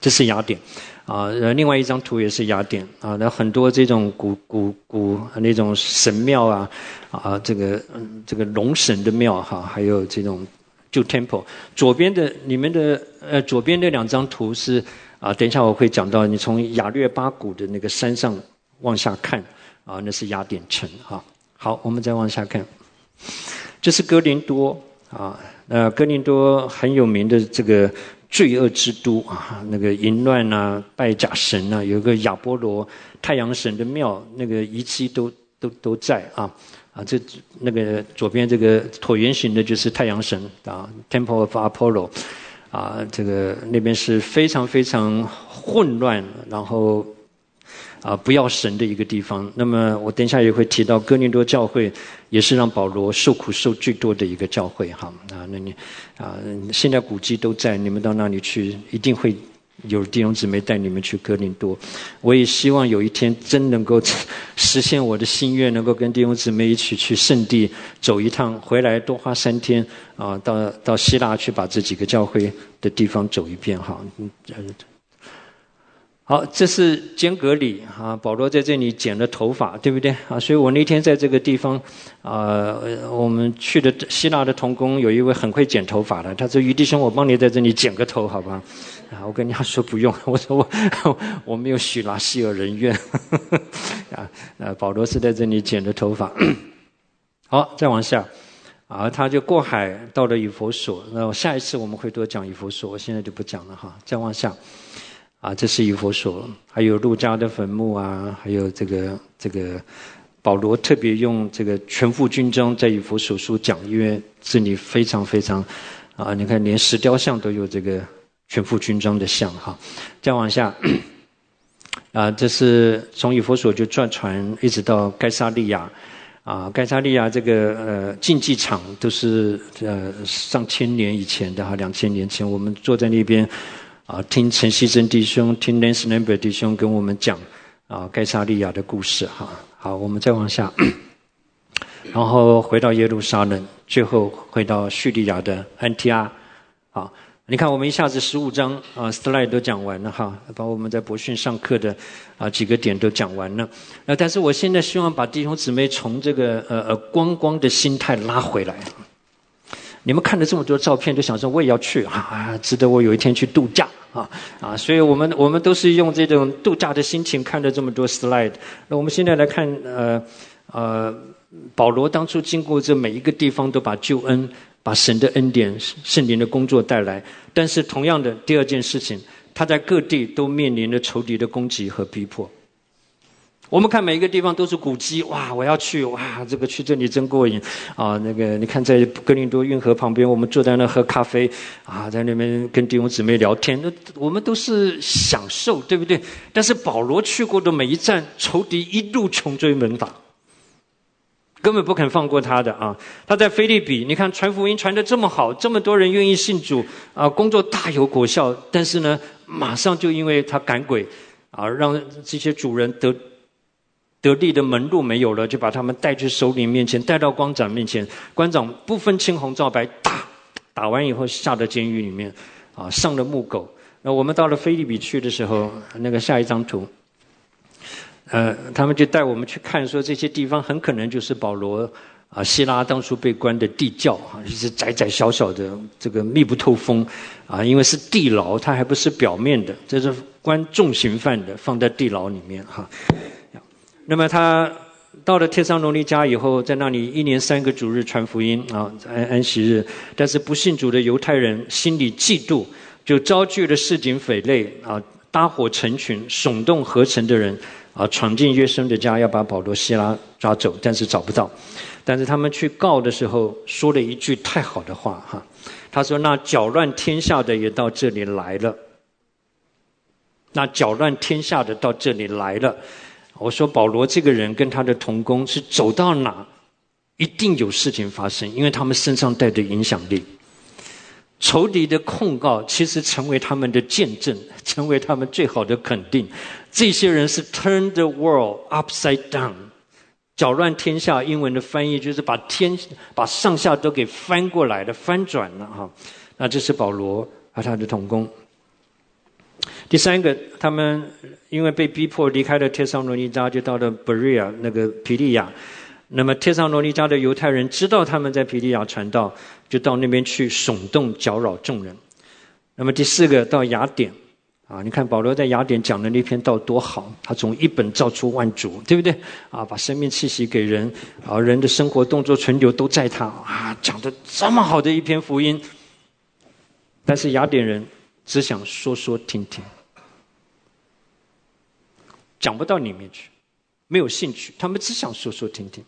这是雅典，啊，另外一张图也是雅典啊，那很多这种古古古那种神庙啊，啊，这个这个龙神的庙哈，还有这种旧 temple。左边的你们的呃，左边那两张图是啊，等一下我会讲到，你从雅略巴谷的那个山上往下看啊，那是雅典城哈。好，我们再往下看。这是哥林多啊，那哥林多很有名的这个罪恶之都啊，那个淫乱啊、拜假神啊，有个亚波罗太阳神的庙，那个遗迹都都都在啊啊，这那个左边这个椭圆形的就是太阳神啊，Temple of Apollo 啊，这个那边是非常非常混乱，然后。啊，不要神的一个地方。那么我等一下也会提到哥林多教会，也是让保罗受苦受最多的一个教会。哈啊，那你啊，现在古迹都在，你们到那里去，一定会有弟兄姊妹带你们去哥林多。我也希望有一天真能够实现我的心愿，能够跟弟兄姊妹一起去圣地走一趟，回来多花三天啊，到到希腊去把这几个教会的地方走一遍。哈，嗯。好，这是间隔里啊，保罗在这里剪了头发，对不对啊？所以我那天在这个地方啊，我们去的希腊的童工有一位很会剪头发的，他说：“于弟兄，我帮你在这里剪个头，好吧？”啊，我跟人家说不用，我说我我没有许拉希尔人愿 啊。呃，保罗是在这里剪的头发。好，再往下啊，他就过海到了以弗所。那下一次我们会多讲以弗所，我现在就不讲了哈。再往下。啊，这是以佛所，还有陆家的坟墓啊，还有这个这个保罗特别用这个全副军装在以佛所书讲，因为这里非常非常啊，你看连石雕像都有这个全副军装的像哈。再往下，啊，这是从以佛所就转船一直到盖萨利亚，啊，盖萨利亚这个呃竞技场都是呃上千年以前的哈，两千年前我们坐在那边。啊，听陈希珍弟兄，听 Lance Number 弟兄跟我们讲啊，盖萨利亚的故事哈。好，我们再往下，然后回到耶路撒冷，最后回到叙利亚的安提阿。好，你看我们一下子十五章啊，slide 都讲完了哈，把我们在博讯上课的啊几个点都讲完了。那但是我现在希望把弟兄姊妹从这个呃呃观光的心态拉回来。你们看了这么多照片，就想说我也要去啊，值得我有一天去度假啊啊！所以我们我们都是用这种度假的心情看了这么多 slide。那我们现在来看，呃呃，保罗当初经过这每一个地方，都把救恩、把神的恩典、圣灵的工作带来。但是同样的，第二件事情，他在各地都面临着仇敌的攻击和逼迫。我们看每一个地方都是古迹，哇，我要去，哇，这个去这里真过瘾啊！那个你看，在哥林多运河旁边，我们坐在那喝咖啡，啊，在那边跟弟兄姊妹聊天，那我们都是享受，对不对？但是保罗去过的每一站，仇敌一路穷追猛打，根本不肯放过他的啊！他在菲利比，你看传福音传的这么好，这么多人愿意信主啊，工作大有果效，但是呢，马上就因为他赶鬼啊，让这些主人得。得力的门路没有了，就把他们带去首领面前，带到官长面前。官长不分青红皂白打，打完以后下到监狱里面，啊，上了木狗。那我们到了菲利比去的时候，那个下一张图，呃，他们就带我们去看，说这些地方很可能就是保罗啊、希拉当初被关的地窖啊，就是窄窄小小的，这个密不透风啊，因为是地牢，它还不是表面的，这是关重刑犯的，放在地牢里面哈。那么他到了天上罗尼家以后，在那里一年三个主日传福音啊，安安息日。但是不信主的犹太人心里嫉妒，就招聚了市井匪类啊，搭伙成群，耸动合成的人啊，闯进约瑟的家，要把保罗、希拉抓走，但是找不到。但是他们去告的时候，说了一句太好的话哈，他说：“那搅乱天下的也到这里来了。那搅乱天下的到这里来了。”我说保罗这个人跟他的同工是走到哪，一定有事情发生，因为他们身上带着影响力。仇敌的控告其实成为他们的见证，成为他们最好的肯定。这些人是 turn the world upside down，搅乱天下。英文的翻译就是把天把上下都给翻过来了，翻转了哈。那这是保罗和他的同工。第三个，他们因为被逼迫离开了帖撒罗尼迦，就到了伯瑞亚那个皮利亚。那么帖撒罗尼迦的犹太人知道他们在皮利亚传道，就到那边去耸动搅扰众人。那么第四个到雅典，啊，你看保罗在雅典讲的那篇道多好，他从一本造出万主，对不对？啊，把生命气息给人，啊，人的生活动作存留都在他，啊，讲的这么好的一篇福音。但是雅典人。只想说说听听，讲不到里面去，没有兴趣。他们只想说说听听，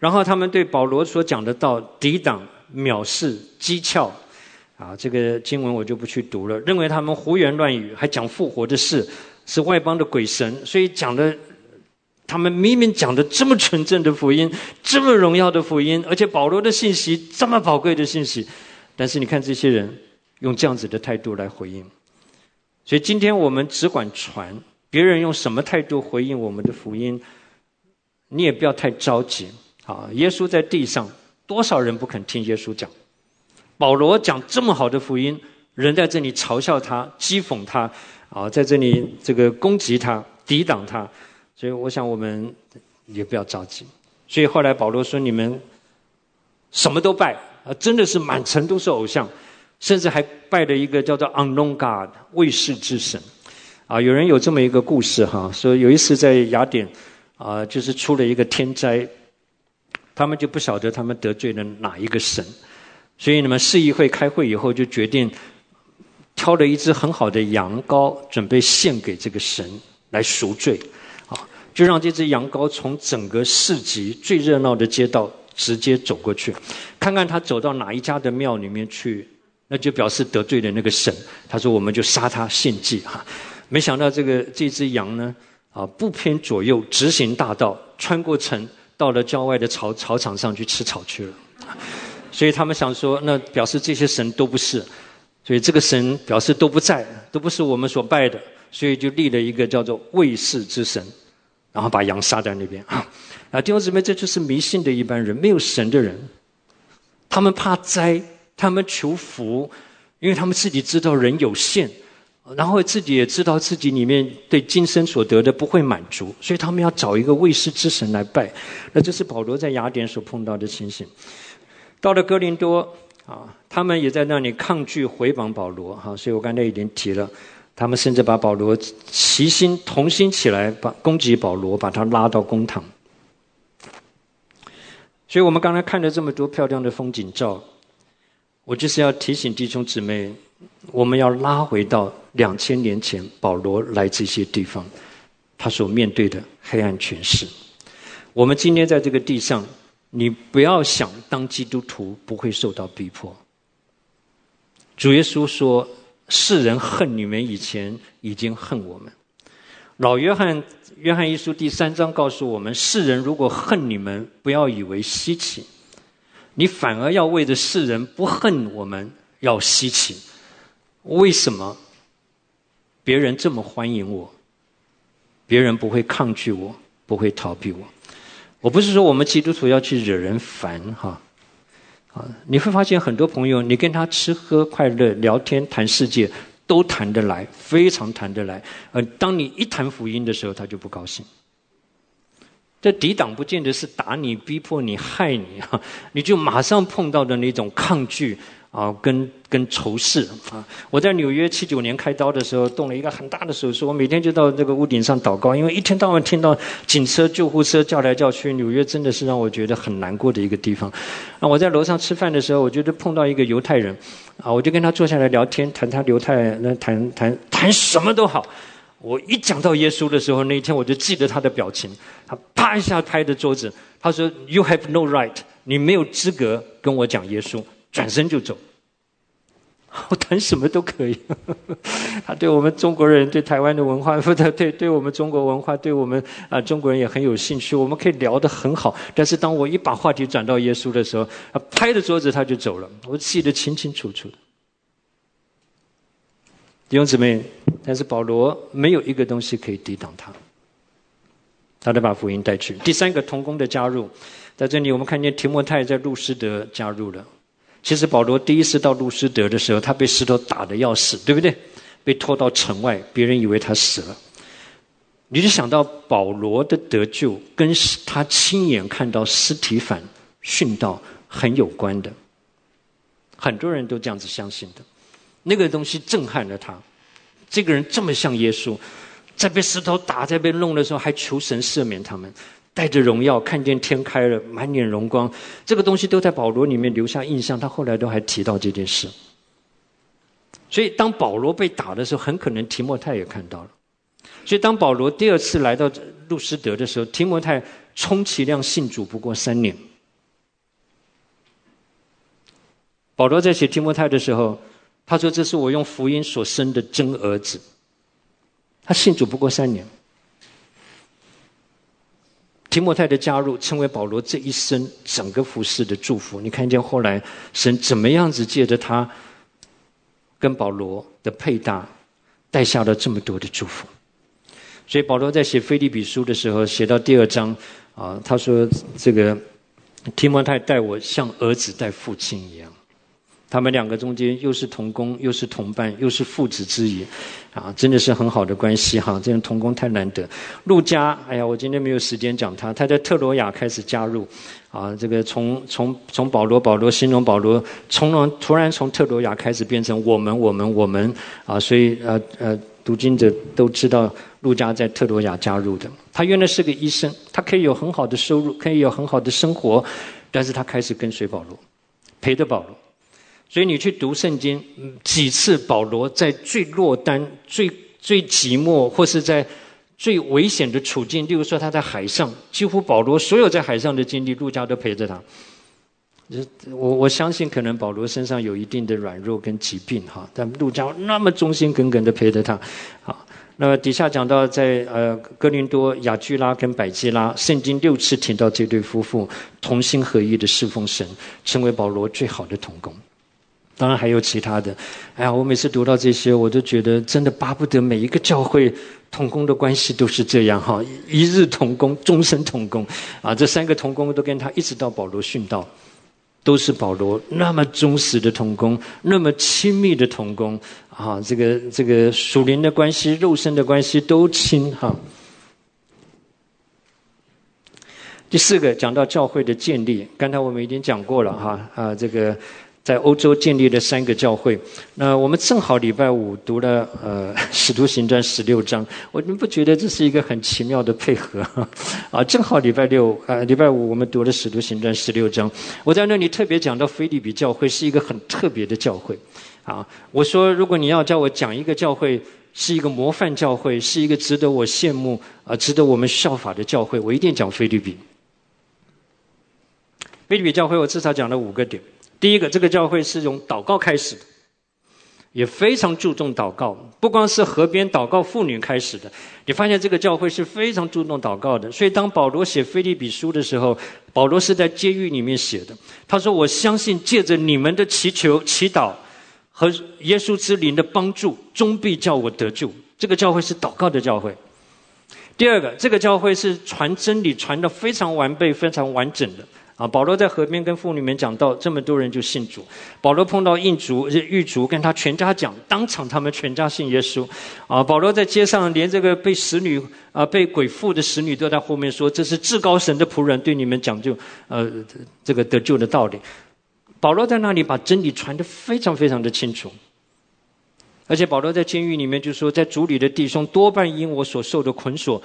然后他们对保罗所讲的道抵挡、藐视、讥诮，啊，这个经文我就不去读了。认为他们胡言乱语，还讲复活的事，是外邦的鬼神，所以讲的，他们明明讲的这么纯正的福音，这么荣耀的福音，而且保罗的信息这么宝贵的信息，但是你看这些人。用这样子的态度来回应，所以今天我们只管传，别人用什么态度回应我们的福音，你也不要太着急啊！耶稣在地上，多少人不肯听耶稣讲？保罗讲这么好的福音，人在这里嘲笑他、讥讽他，啊，在这里这个攻击他、抵挡他，所以我想我们也不要着急。所以后来保罗说：“你们什么都拜啊，真的是满城都是偶像。”甚至还拜了一个叫做 Unknown God 未世之神，啊，有人有这么一个故事哈，说有一次在雅典，啊，就是出了一个天灾，他们就不晓得他们得罪了哪一个神，所以你们市议会开会以后就决定挑了一只很好的羊羔，准备献给这个神来赎罪，啊，就让这只羊羔从整个市集最热闹的街道直接走过去，看看它走到哪一家的庙里面去。那就表示得罪了那个神。他说：“我们就杀他献祭哈。”没想到这个这只羊呢，啊，不偏左右，直行大道，穿过城，到了郊外的草草场上去吃草去了。所以他们想说，那表示这些神都不是，所以这个神表示都不在，都不是我们所拜的，所以就立了一个叫做卫士之神，然后把羊杀在那边啊。啊，弟兄姊妹，这就是迷信的一般人，没有神的人，他们怕灾。他们求福，因为他们自己知道人有限，然后自己也知道自己里面对今生所得的不会满足，所以他们要找一个卫士之神来拜。那这是保罗在雅典所碰到的情形。到了哥林多啊，他们也在那里抗拒回访保罗哈，所以我刚才已经提了，他们甚至把保罗齐心同心起来，把攻击保罗，把他拉到公堂。所以我们刚才看了这么多漂亮的风景照。我就是要提醒弟兄姊妹，我们要拉回到两千年前保罗来这些地方，他所面对的黑暗权势。我们今天在这个地上，你不要想当基督徒不会受到逼迫。主耶稣说：“世人恨你们以前，已经恨我们。”老约翰约翰一书第三章告诉我们：世人如果恨你们，不要以为稀奇，你反而要为着世人不恨我们要稀奇。为什么？别人这么欢迎我，别人不会抗拒我，不会逃避我。我不是说我们基督徒要去惹人烦哈，啊，你会发现很多朋友，你跟他吃喝快乐、聊天谈世界。都谈得来，非常谈得来。呃，当你一谈福音的时候，他就不高兴。这抵挡不见得是打你、逼迫你、害你啊，你就马上碰到的那种抗拒。啊，跟跟仇视啊！我在纽约七九年开刀的时候，动了一个很大的手术，我每天就到这个屋顶上祷告，因为一天到晚听到警车、救护车叫来叫去，纽约真的是让我觉得很难过的一个地方。啊，我在楼上吃饭的时候，我觉得碰到一个犹太人，啊，我就跟他坐下来聊天，谈他犹太那谈谈谈什么都好。我一讲到耶稣的时候，那一天我就记得他的表情，他啪一下拍着桌子，他说：“You have no right，你没有资格跟我讲耶稣。”转身就走，我谈什么都可以。他对我们中国人、对台湾的文化，或者对对我们中国文化，对我们啊中国人也很有兴趣。我们可以聊得很好。但是当我一把话题转到耶稣的时候，他拍着桌子他就走了，我记得清清楚楚的。弟兄姊妹，但是保罗没有一个东西可以抵挡他，他得把福音带去。第三个同工的加入，在这里我们看见提摩太在路斯德加入了。其实保罗第一次到路斯德的时候，他被石头打的要死，对不对？被拖到城外，别人以为他死了。你就想到保罗的得救，跟他亲眼看到尸体反殉道很有关的。很多人都这样子相信的，那个东西震撼了他。这个人这么像耶稣，在被石头打、在被弄的时候，还求神赦免他们。带着荣耀，看见天开了，满脸荣光，这个东西都在保罗里面留下印象。他后来都还提到这件事。所以，当保罗被打的时候，很可能提莫泰也看到了。所以，当保罗第二次来到路斯德的时候，提摩太充其量信主不过三年。保罗在写提摩太的时候，他说：“这是我用福音所生的真儿子。”他信主不过三年。提摩太的加入，成为保罗这一生整个服饰的祝福。你看见后来神怎么样子借着他跟保罗的配搭，带下了这么多的祝福。所以保罗在写菲利比书的时候，写到第二章啊，他说：“这个提摩太待我像儿子待父亲一样。”他们两个中间又是同工，又是同伴，又是父子之谊，啊，真的是很好的关系哈。这样同工太难得。陆家，哎呀，我今天没有时间讲他，他在特罗亚开始加入，啊，这个从从从保罗保罗形容保罗，从突然从特罗亚开始变成我们我们我们啊，所以呃呃，读经者都知道陆家在特罗亚加入的。他原来是个医生，他可以有很好的收入，可以有很好的生活，但是他开始跟随保罗，陪着保罗。所以你去读圣经，几次保罗在最落单、最最寂寞，或是在最危险的处境，例如说他在海上，几乎保罗所有在海上的经历，路加都陪着他。我我相信，可能保罗身上有一定的软弱跟疾病哈，但路加那么忠心耿耿的陪着他。好，那么底下讲到在呃哥林多雅居拉跟百基拉，圣经六次提到这对夫妇同心合意的侍奉神，成为保罗最好的同工。当然还有其他的，哎呀，我每次读到这些，我都觉得真的巴不得每一个教会同工的关系都是这样哈，一日同工，终身同工，啊，这三个同工都跟他一直到保罗殉道，都是保罗那么忠实的同工，那么亲密的同工，啊，这个这个属灵的关系、肉身的关系都亲哈。第四个讲到教会的建立，刚才我们已经讲过了哈，啊，这个。在欧洲建立了三个教会，那我们正好礼拜五读了呃《使徒行传》十六章，我们不觉得这是一个很奇妙的配合啊？正好礼拜六啊，礼拜五我们读了《使徒行传》十六章，我在那里特别讲到菲利比教会是一个很特别的教会啊。我说如果你要叫我讲一个教会是一个模范教会，是一个值得我羡慕啊，值得我们效法的教会。我一定讲菲律宾。菲律宾教会，我至少讲了五个点。第一个，这个教会是从祷告开始的。也非常注重祷告，不光是河边祷告妇女开始的。你发现这个教会是非常注重祷告的。所以当保罗写菲利比书的时候，保罗是在监狱里面写的。他说：“我相信借着你们的祈求、祈祷和耶稣之灵的帮助，终必叫我得救。”这个教会是祷告的教会。第二个，这个教会是传真理传的非常完备、非常完整的。啊，保罗在河边跟妇女们讲到，这么多人就信主。保罗碰到印族、狱卒，跟他全家讲，当场他们全家信耶稣。啊，保罗在街上，连这个被使女啊被鬼附的使女都在后面说，这是至高神的仆人，对你们讲究呃这个得救的道理。保罗在那里把真理传得非常非常的清楚。而且保罗在监狱里面就说，在主里的弟兄多半因我所受的捆锁。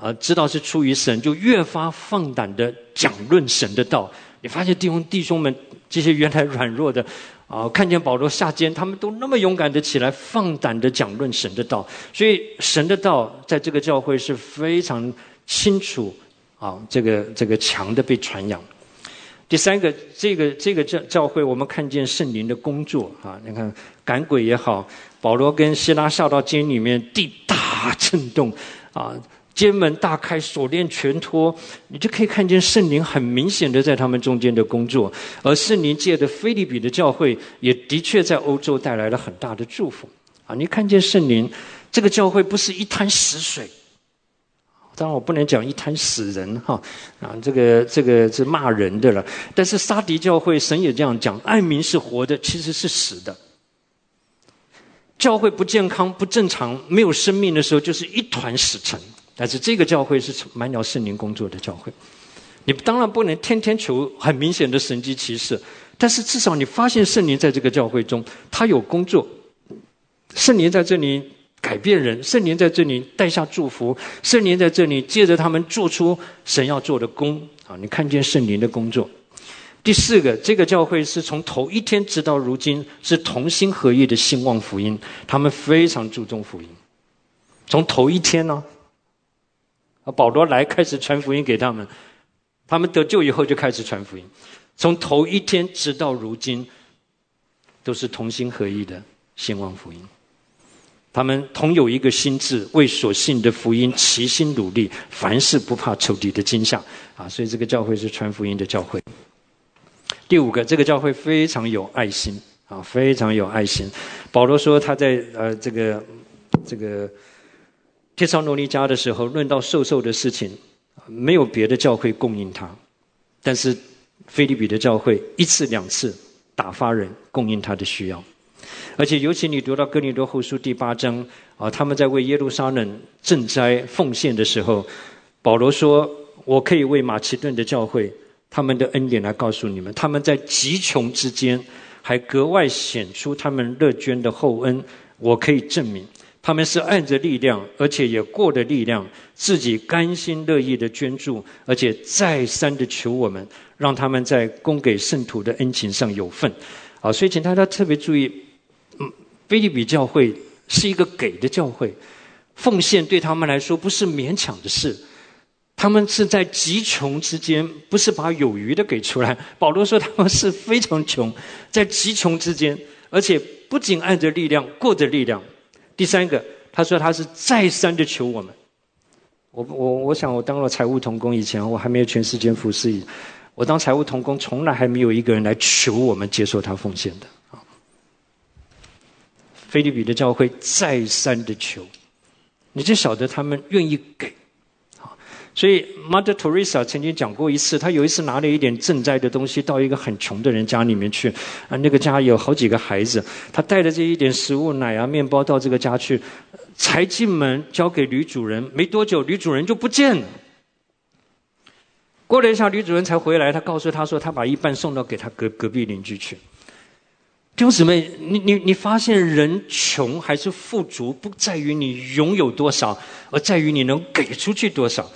啊，知道是出于神，就越发放胆的讲论神的道。你发现弟兄弟兄们这些原来软弱的，啊，看见保罗下监，他们都那么勇敢的起来，放胆的讲论神的道。所以神的道在这个教会是非常清楚，啊，这个这个强的被传扬。第三个，这个这个教教会，我们看见圣灵的工作啊，你看赶鬼也好，保罗跟希拉下到监里面，地大震动啊。监门大开，锁链全脱，你就可以看见圣灵很明显的在他们中间的工作，而圣灵界的菲利比的教会也的确在欧洲带来了很大的祝福。啊，你看见圣灵这个教会不是一滩死水，当然我不能讲一滩死人哈，啊，这个这个是骂人的了。但是沙迪教会神也这样讲，爱民是活的，其实是死的。教会不健康、不正常、没有生命的时候，就是一团死尘。但是这个教会是满了圣灵工作的教会，你当然不能天天求很明显的神迹奇事，但是至少你发现圣灵在这个教会中，他有工作，圣灵在这里改变人，圣灵在这里带下祝福，圣灵在这里借着他们做出神要做的工啊！你看见圣灵的工作。第四个，这个教会是从头一天直到如今是同心合意的兴旺福音，他们非常注重福音，从头一天呢。保罗来开始传福音给他们，他们得救以后就开始传福音，从头一天直到如今，都是同心合意的兴旺福音。他们同有一个心智，为所信的福音齐心努力，凡事不怕仇敌的惊吓。啊，所以这个教会是传福音的教会。第五个，这个教会非常有爱心，啊，非常有爱心。保罗说他在呃这个这个。帖撒罗尼迦的时候，论到授受的事情，没有别的教会供应他，但是菲利比的教会一次两次打发人供应他的需要，而且尤其你读到哥林多后书第八章啊，他们在为耶路撒冷赈灾奉献的时候，保罗说：“我可以为马其顿的教会他们的恩典来告诉你们，他们在极穷之间还格外显出他们乐捐的厚恩，我可以证明。”他们是按着力量，而且也过的力量，自己甘心乐意的捐助，而且再三的求我们，让他们在供给圣徒的恩情上有份。啊，所以请大家特别注意，嗯，菲利比教会是一个给的教会，奉献对他们来说不是勉强的事，他们是在极穷之间，不是把有余的给出来。保罗说他们是非常穷，在极穷之间，而且不仅按着力量，过着力量。第三个，他说他是再三的求我们。我我我想我当了财务童工以前，我还没有全时间服侍。我当财务童工，从来还没有一个人来求我们接受他奉献的啊。菲律宾的教会再三的求，你就晓得他们愿意给。所以，Mother Teresa 曾经讲过一次，她有一次拿了一点赈灾的东西到一个很穷的人家里面去，啊，那个家有好几个孩子，她带着这一点食物、奶啊、面包到这个家去，才进门交给女主人，没多久，女主人就不见了。过了一下，女主人才回来，她告诉她说，她把一半送到给她隔隔壁邻居去。弟兄姊妹，你你你发现人穷还是富足，不在于你拥有多少，而在于你能给出去多少。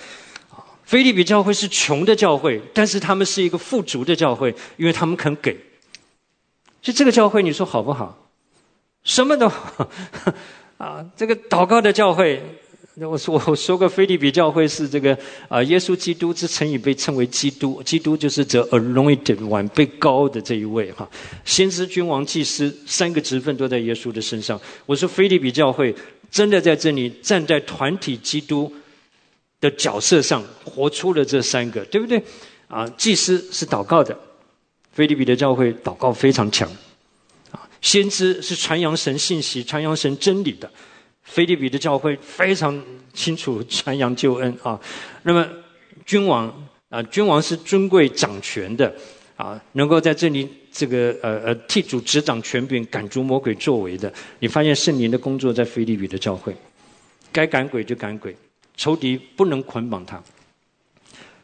菲利比教会是穷的教会，但是他们是一个富足的教会，因为他们肯给。就这个教会，你说好不好？什么都好，啊，这个祷告的教会。我说我说过，菲利比教会是这个啊，耶稣基督之成语被称为基督，基督就是这 anointed one 被高的这一位哈，先知、君王、祭司三个职分都在耶稣的身上。我说菲利比教会真的在这里站在团体基督的角色上，活出了这三个，对不对？啊，祭司是祷告的，菲利比的教会祷告非常强，啊，先知是传扬神信息、传扬神真理的。菲利比的教会非常清楚传扬救恩啊，那么君王啊，君王是尊贵掌权的啊，能够在这里这个呃呃替主执掌权柄，赶逐魔鬼作为的。你发现圣灵的工作在菲利比的教会，该赶鬼就赶鬼，仇敌不能捆绑他，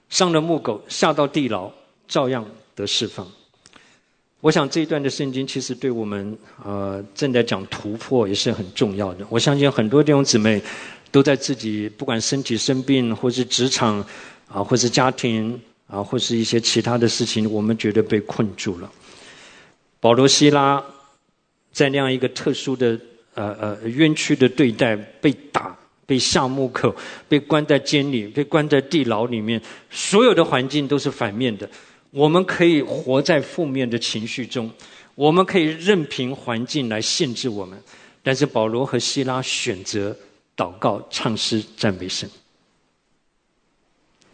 上了木狗下到地牢，照样得释放。我想这一段的圣经其实对我们呃正在讲突破也是很重要的。我相信很多弟兄姊妹都在自己不管身体生病，或是职场啊，或是家庭啊，或是一些其他的事情，我们觉得被困住了。保罗、希拉在那样一个特殊的呃呃冤屈的对待，被打、被下木口、被关在监里、被关在地牢里面，所有的环境都是反面的。我们可以活在负面的情绪中，我们可以任凭环境来限制我们，但是保罗和希拉选择祷告、唱诗、赞美神，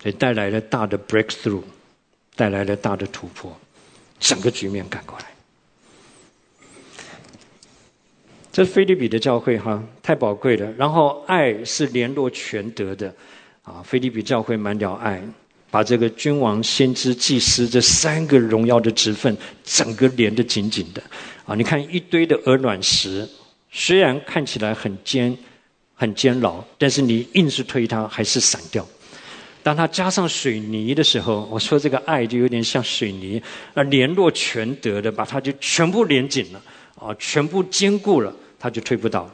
也带来了大的 breakthrough，带来了大的突破，整个局面赶过来。这是菲律比的教会哈，太宝贵了。然后爱是联络全德的，啊，菲律比教会满了爱。把这个君王、先知、祭司这三个荣耀的职分，整个连得紧紧的，啊！你看一堆的鹅卵石，虽然看起来很坚、很坚牢，但是你硬是推它，还是散掉。当它加上水泥的时候，我说这个爱就有点像水泥，那，联络全德的，把它就全部连紧了，啊，全部坚固了，他就推不倒。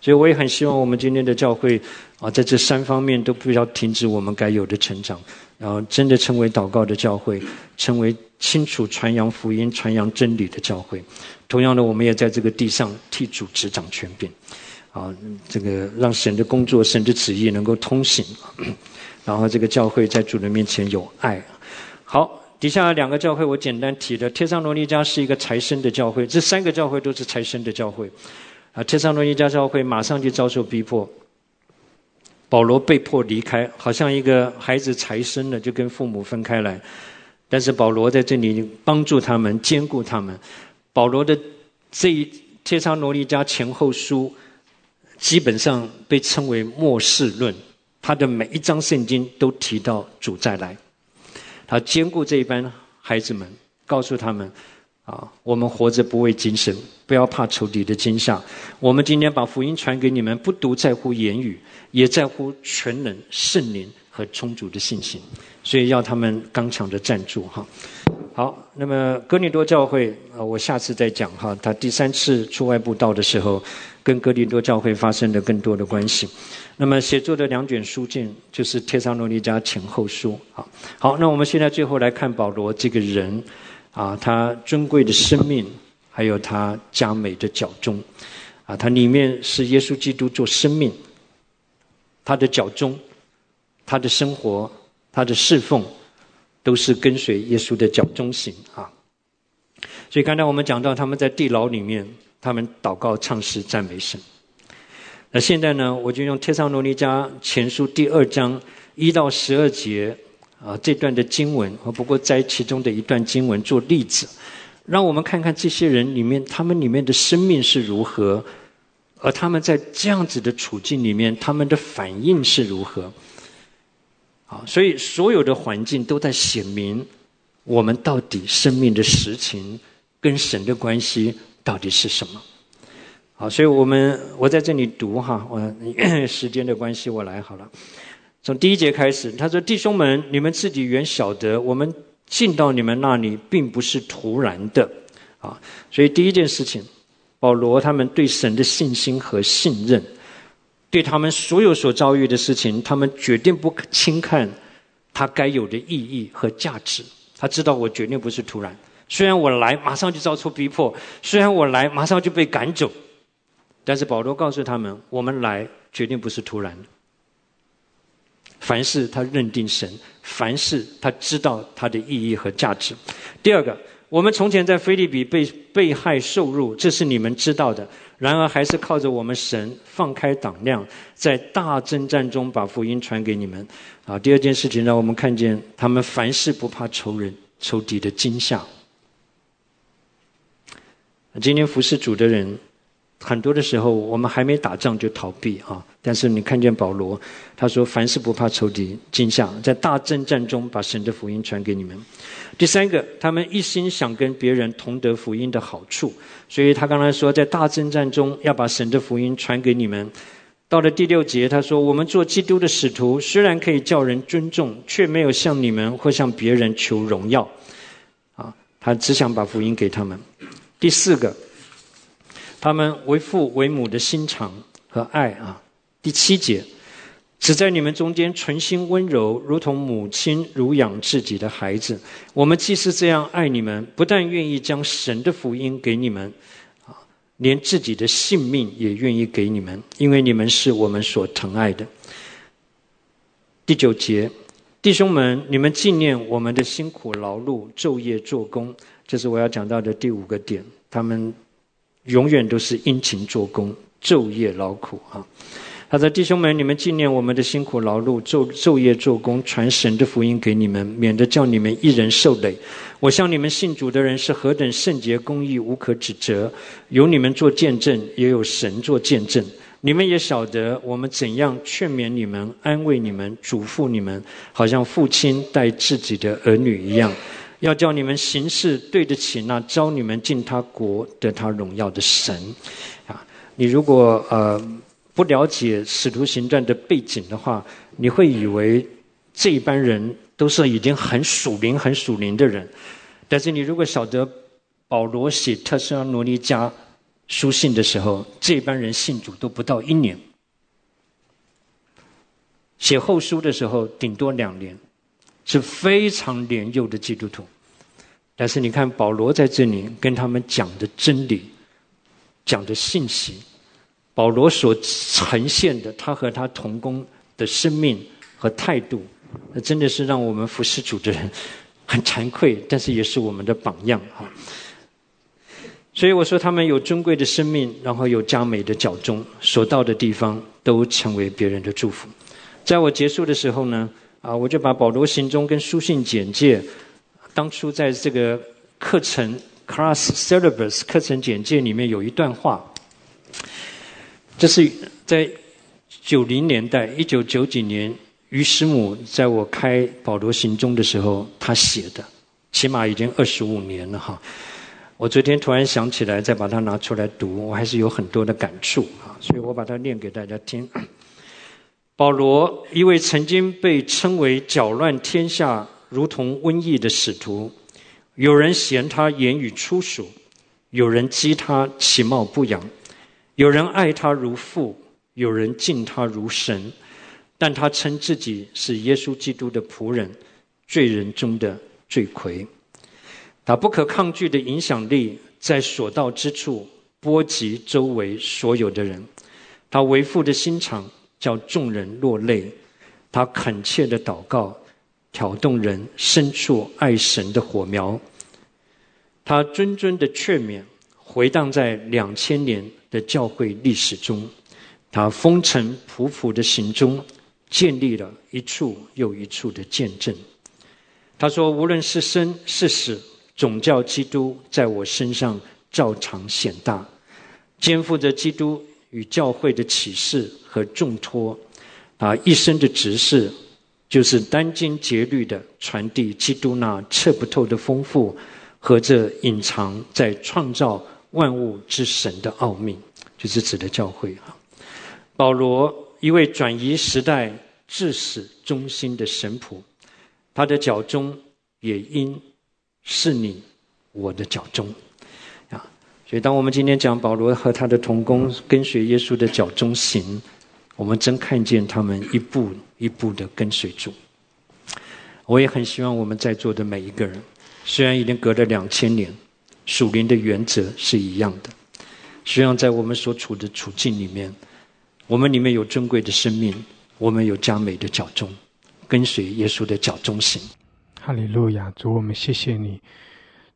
所以我也很希望我们今天的教会，啊，在这三方面都不要停止我们该有的成长。然后真的成为祷告的教会，成为清楚传扬福音、传扬真理的教会。同样的，我们也在这个地上替主执掌权柄，啊，这个让神的工作、神的旨意能够通行。然后这个教会在主的面前有爱。好，底下两个教会我简单提的，天上罗尼迦是一个财神的教会，这三个教会都是财神的教会。啊，天上罗尼迦教会马上就遭受逼迫。保罗被迫离开，好像一个孩子才生了就跟父母分开来。但是保罗在这里帮助他们，兼顾他们。保罗的这一帖撒罗尼迦前后书，基本上被称为末世论。他的每一章圣经都提到主再来，他兼顾这一班孩子们，告诉他们。啊，我们活着不为今生，不要怕仇敌的惊吓。我们今天把福音传给你们，不独在乎言语，也在乎全能圣灵和充足的信心。所以要他们刚强的站住哈。好，那么哥林多教会啊，我下次再讲哈。他第三次出外布道的时候，跟哥林多教会发生了更多的关系。那么写作的两卷书卷就是《帖撒罗尼迦前后书》好。好，那我们现在最后来看保罗这个人。啊，他尊贵的生命，还有他佳美的脚中，啊，他里面是耶稣基督做生命，他的脚中，他的生活，他的侍奉，都是跟随耶稣的脚中行啊。所以刚才我们讲到他们在地牢里面，他们祷告、唱诗、赞美神。那现在呢，我就用《帖上罗尼迦前书》第二章一到十二节。啊，这段的经文，我不过摘其中的一段经文做例子，让我们看看这些人里面，他们里面的生命是如何，而他们在这样子的处境里面，他们的反应是如何。啊，所以所有的环境都在显明我们到底生命的实情跟神的关系到底是什么。好，所以我们我在这里读哈，我 时间的关系，我来好了。从第一节开始，他说：“弟兄们，你们自己原晓得，我们进到你们那里，并不是突然的，啊！所以第一件事情，保罗他们对神的信心和信任，对他们所有所遭遇的事情，他们决定不轻看他该有的意义和价值。他知道我决定不是突然，虽然我来马上就遭受逼迫，虽然我来马上就被赶走，但是保罗告诉他们，我们来绝对不是突然的。凡事他认定神，凡事他知道他的意义和价值。第二个，我们从前在菲利比被被害受辱，这是你们知道的。然而还是靠着我们神放开胆量，在大征战中把福音传给你们。啊，第二件事情让我们看见他们凡事不怕仇人、仇敌的惊吓。今天服侍主的人。很多的时候，我们还没打仗就逃避啊！但是你看见保罗，他说：“凡事不怕仇敌惊吓，在大征战中把神的福音传给你们。”第三个，他们一心想跟别人同得福音的好处，所以他刚才说，在大征战中要把神的福音传给你们。到了第六节，他说：“我们做基督的使徒，虽然可以叫人尊重，却没有向你们或向别人求荣耀。”啊，他只想把福音给他们。第四个。他们为父为母的心肠和爱啊，第七节，只在你们中间存心温柔，如同母亲乳养自己的孩子。我们既是这样爱你们，不但愿意将神的福音给你们，啊，连自己的性命也愿意给你们，因为你们是我们所疼爱的。第九节，弟兄们，你们纪念我们的辛苦劳碌，昼夜做工，这是我要讲到的第五个点。他们。永远都是殷勤做工，昼夜劳苦啊！他说：“弟兄们，你们纪念我们的辛苦劳碌，昼昼夜做工，传神的福音给你们，免得叫你们一人受累。我向你们信主的人是何等圣洁、公义、无可指责，有你们做见证，也有神做见证。你们也晓得我们怎样劝勉你们、安慰你们、嘱咐你们，好像父亲待自己的儿女一样。”要叫你们行事对得起那招你们进他国得他荣耀的神，啊！你如果呃不了解使徒行传的背景的话，你会以为这一班人都是已经很属灵、很属灵的人。但是你如果晓得保罗写特斯拉罗尼迦书信的时候，这班人信主都不到一年；写后书的时候，顶多两年。是非常年幼的基督徒，但是你看保罗在这里跟他们讲的真理、讲的信息，保罗所呈现的他和他同工的生命和态度，那真的是让我们服侍主的人很惭愧，但是也是我们的榜样哈。所以我说他们有尊贵的生命，然后有佳美的脚中，所到的地方都成为别人的祝福。在我结束的时候呢。啊，我就把保罗行踪跟书信简介，当初在这个课程 class syllabus 课程简介里面有一段话，这是在九零年代一九九几年于师母在我开保罗行踪的时候他写的，起码已经二十五年了哈。我昨天突然想起来，再把它拿出来读，我还是有很多的感触啊，所以我把它念给大家听。保罗，一位曾经被称为搅乱天下、如同瘟疫的使徒，有人嫌他言语粗俗，有人讥他其貌不扬，有人爱他如父，有人敬他如神，但他称自己是耶稣基督的仆人，罪人中的罪魁。他不可抗拒的影响力，在所到之处波及周围所有的人。他为父的心肠。叫众人落泪，他恳切的祷告，挑动人深处爱神的火苗。他谆谆的劝勉，回荡在两千年的教会历史中。他风尘仆仆的行踪，建立了一处又一处的见证。他说：“无论是生是死，总叫基督在我身上照常显大，肩负着基督。”与教会的启示和重托，啊，一生的执事，就是殚精竭虑的传递基督那测不透的丰富和这隐藏在创造万物之神的奥秘，就是指的教会哈。保罗一位转移时代至死忠心的神仆，他的脚中也应是你我的脚中。所以，当我们今天讲保罗和他的同工跟随耶稣的脚中行，我们真看见他们一步一步的跟随主。我也很希望我们在座的每一个人，虽然已经隔了两千年，属灵的原则是一样的。实际上在我们所处的处境里面，我们里面有尊贵的生命，我们有加美的脚中，跟随耶稣的脚中行。
哈利路亚，主我们谢谢你，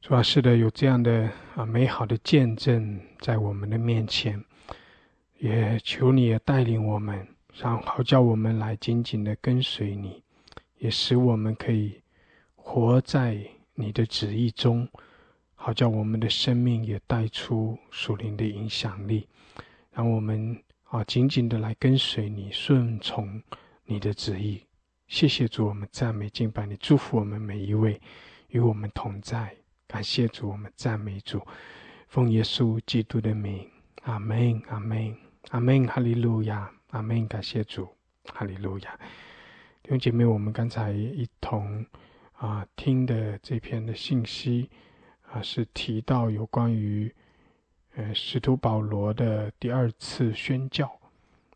主要是的有这样的啊美好的见证在我们的面前，也求你也带领我们，让好叫我们来紧紧的跟随你，也使我们可以活在你的旨意中，好叫我们的生命也带出属灵的影响力，让我们啊紧紧的来跟随你，顺从你的旨意。谢谢主，我们赞美敬拜你，祝福我们每一位与我们同在。感谢主，我们赞美主，奉耶稣基督的名，阿门，阿门，阿门，哈利路亚，阿门。感谢主，哈利路亚。弟兄姐妹，我们刚才一同啊听的这篇的信息啊，是提到有关于呃使徒保罗的第二次宣教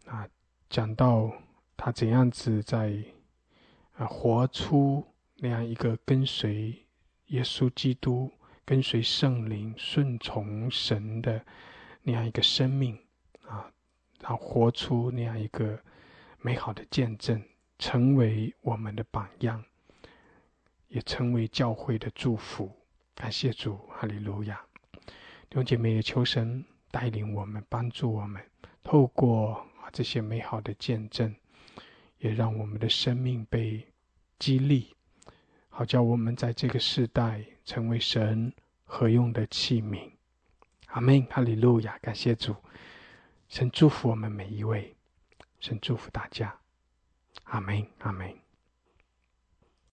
啊，讲到他怎样子在。啊，活出那样一个跟随耶稣基督、跟随圣灵、顺从神的那样一个生命啊，然后活出那样一个美好的见证，成为我们的榜样，也成为教会的祝福。感谢主，哈利路亚！弟兄姐妹，也求神带领我们，帮助我们，透过啊这些美好的见证。也让我们的生命被激励，好叫我们在这个世代成为神合用的器皿。阿门，哈利路亚，感谢主，神祝福我们每一位，神祝福大家。阿门，阿门。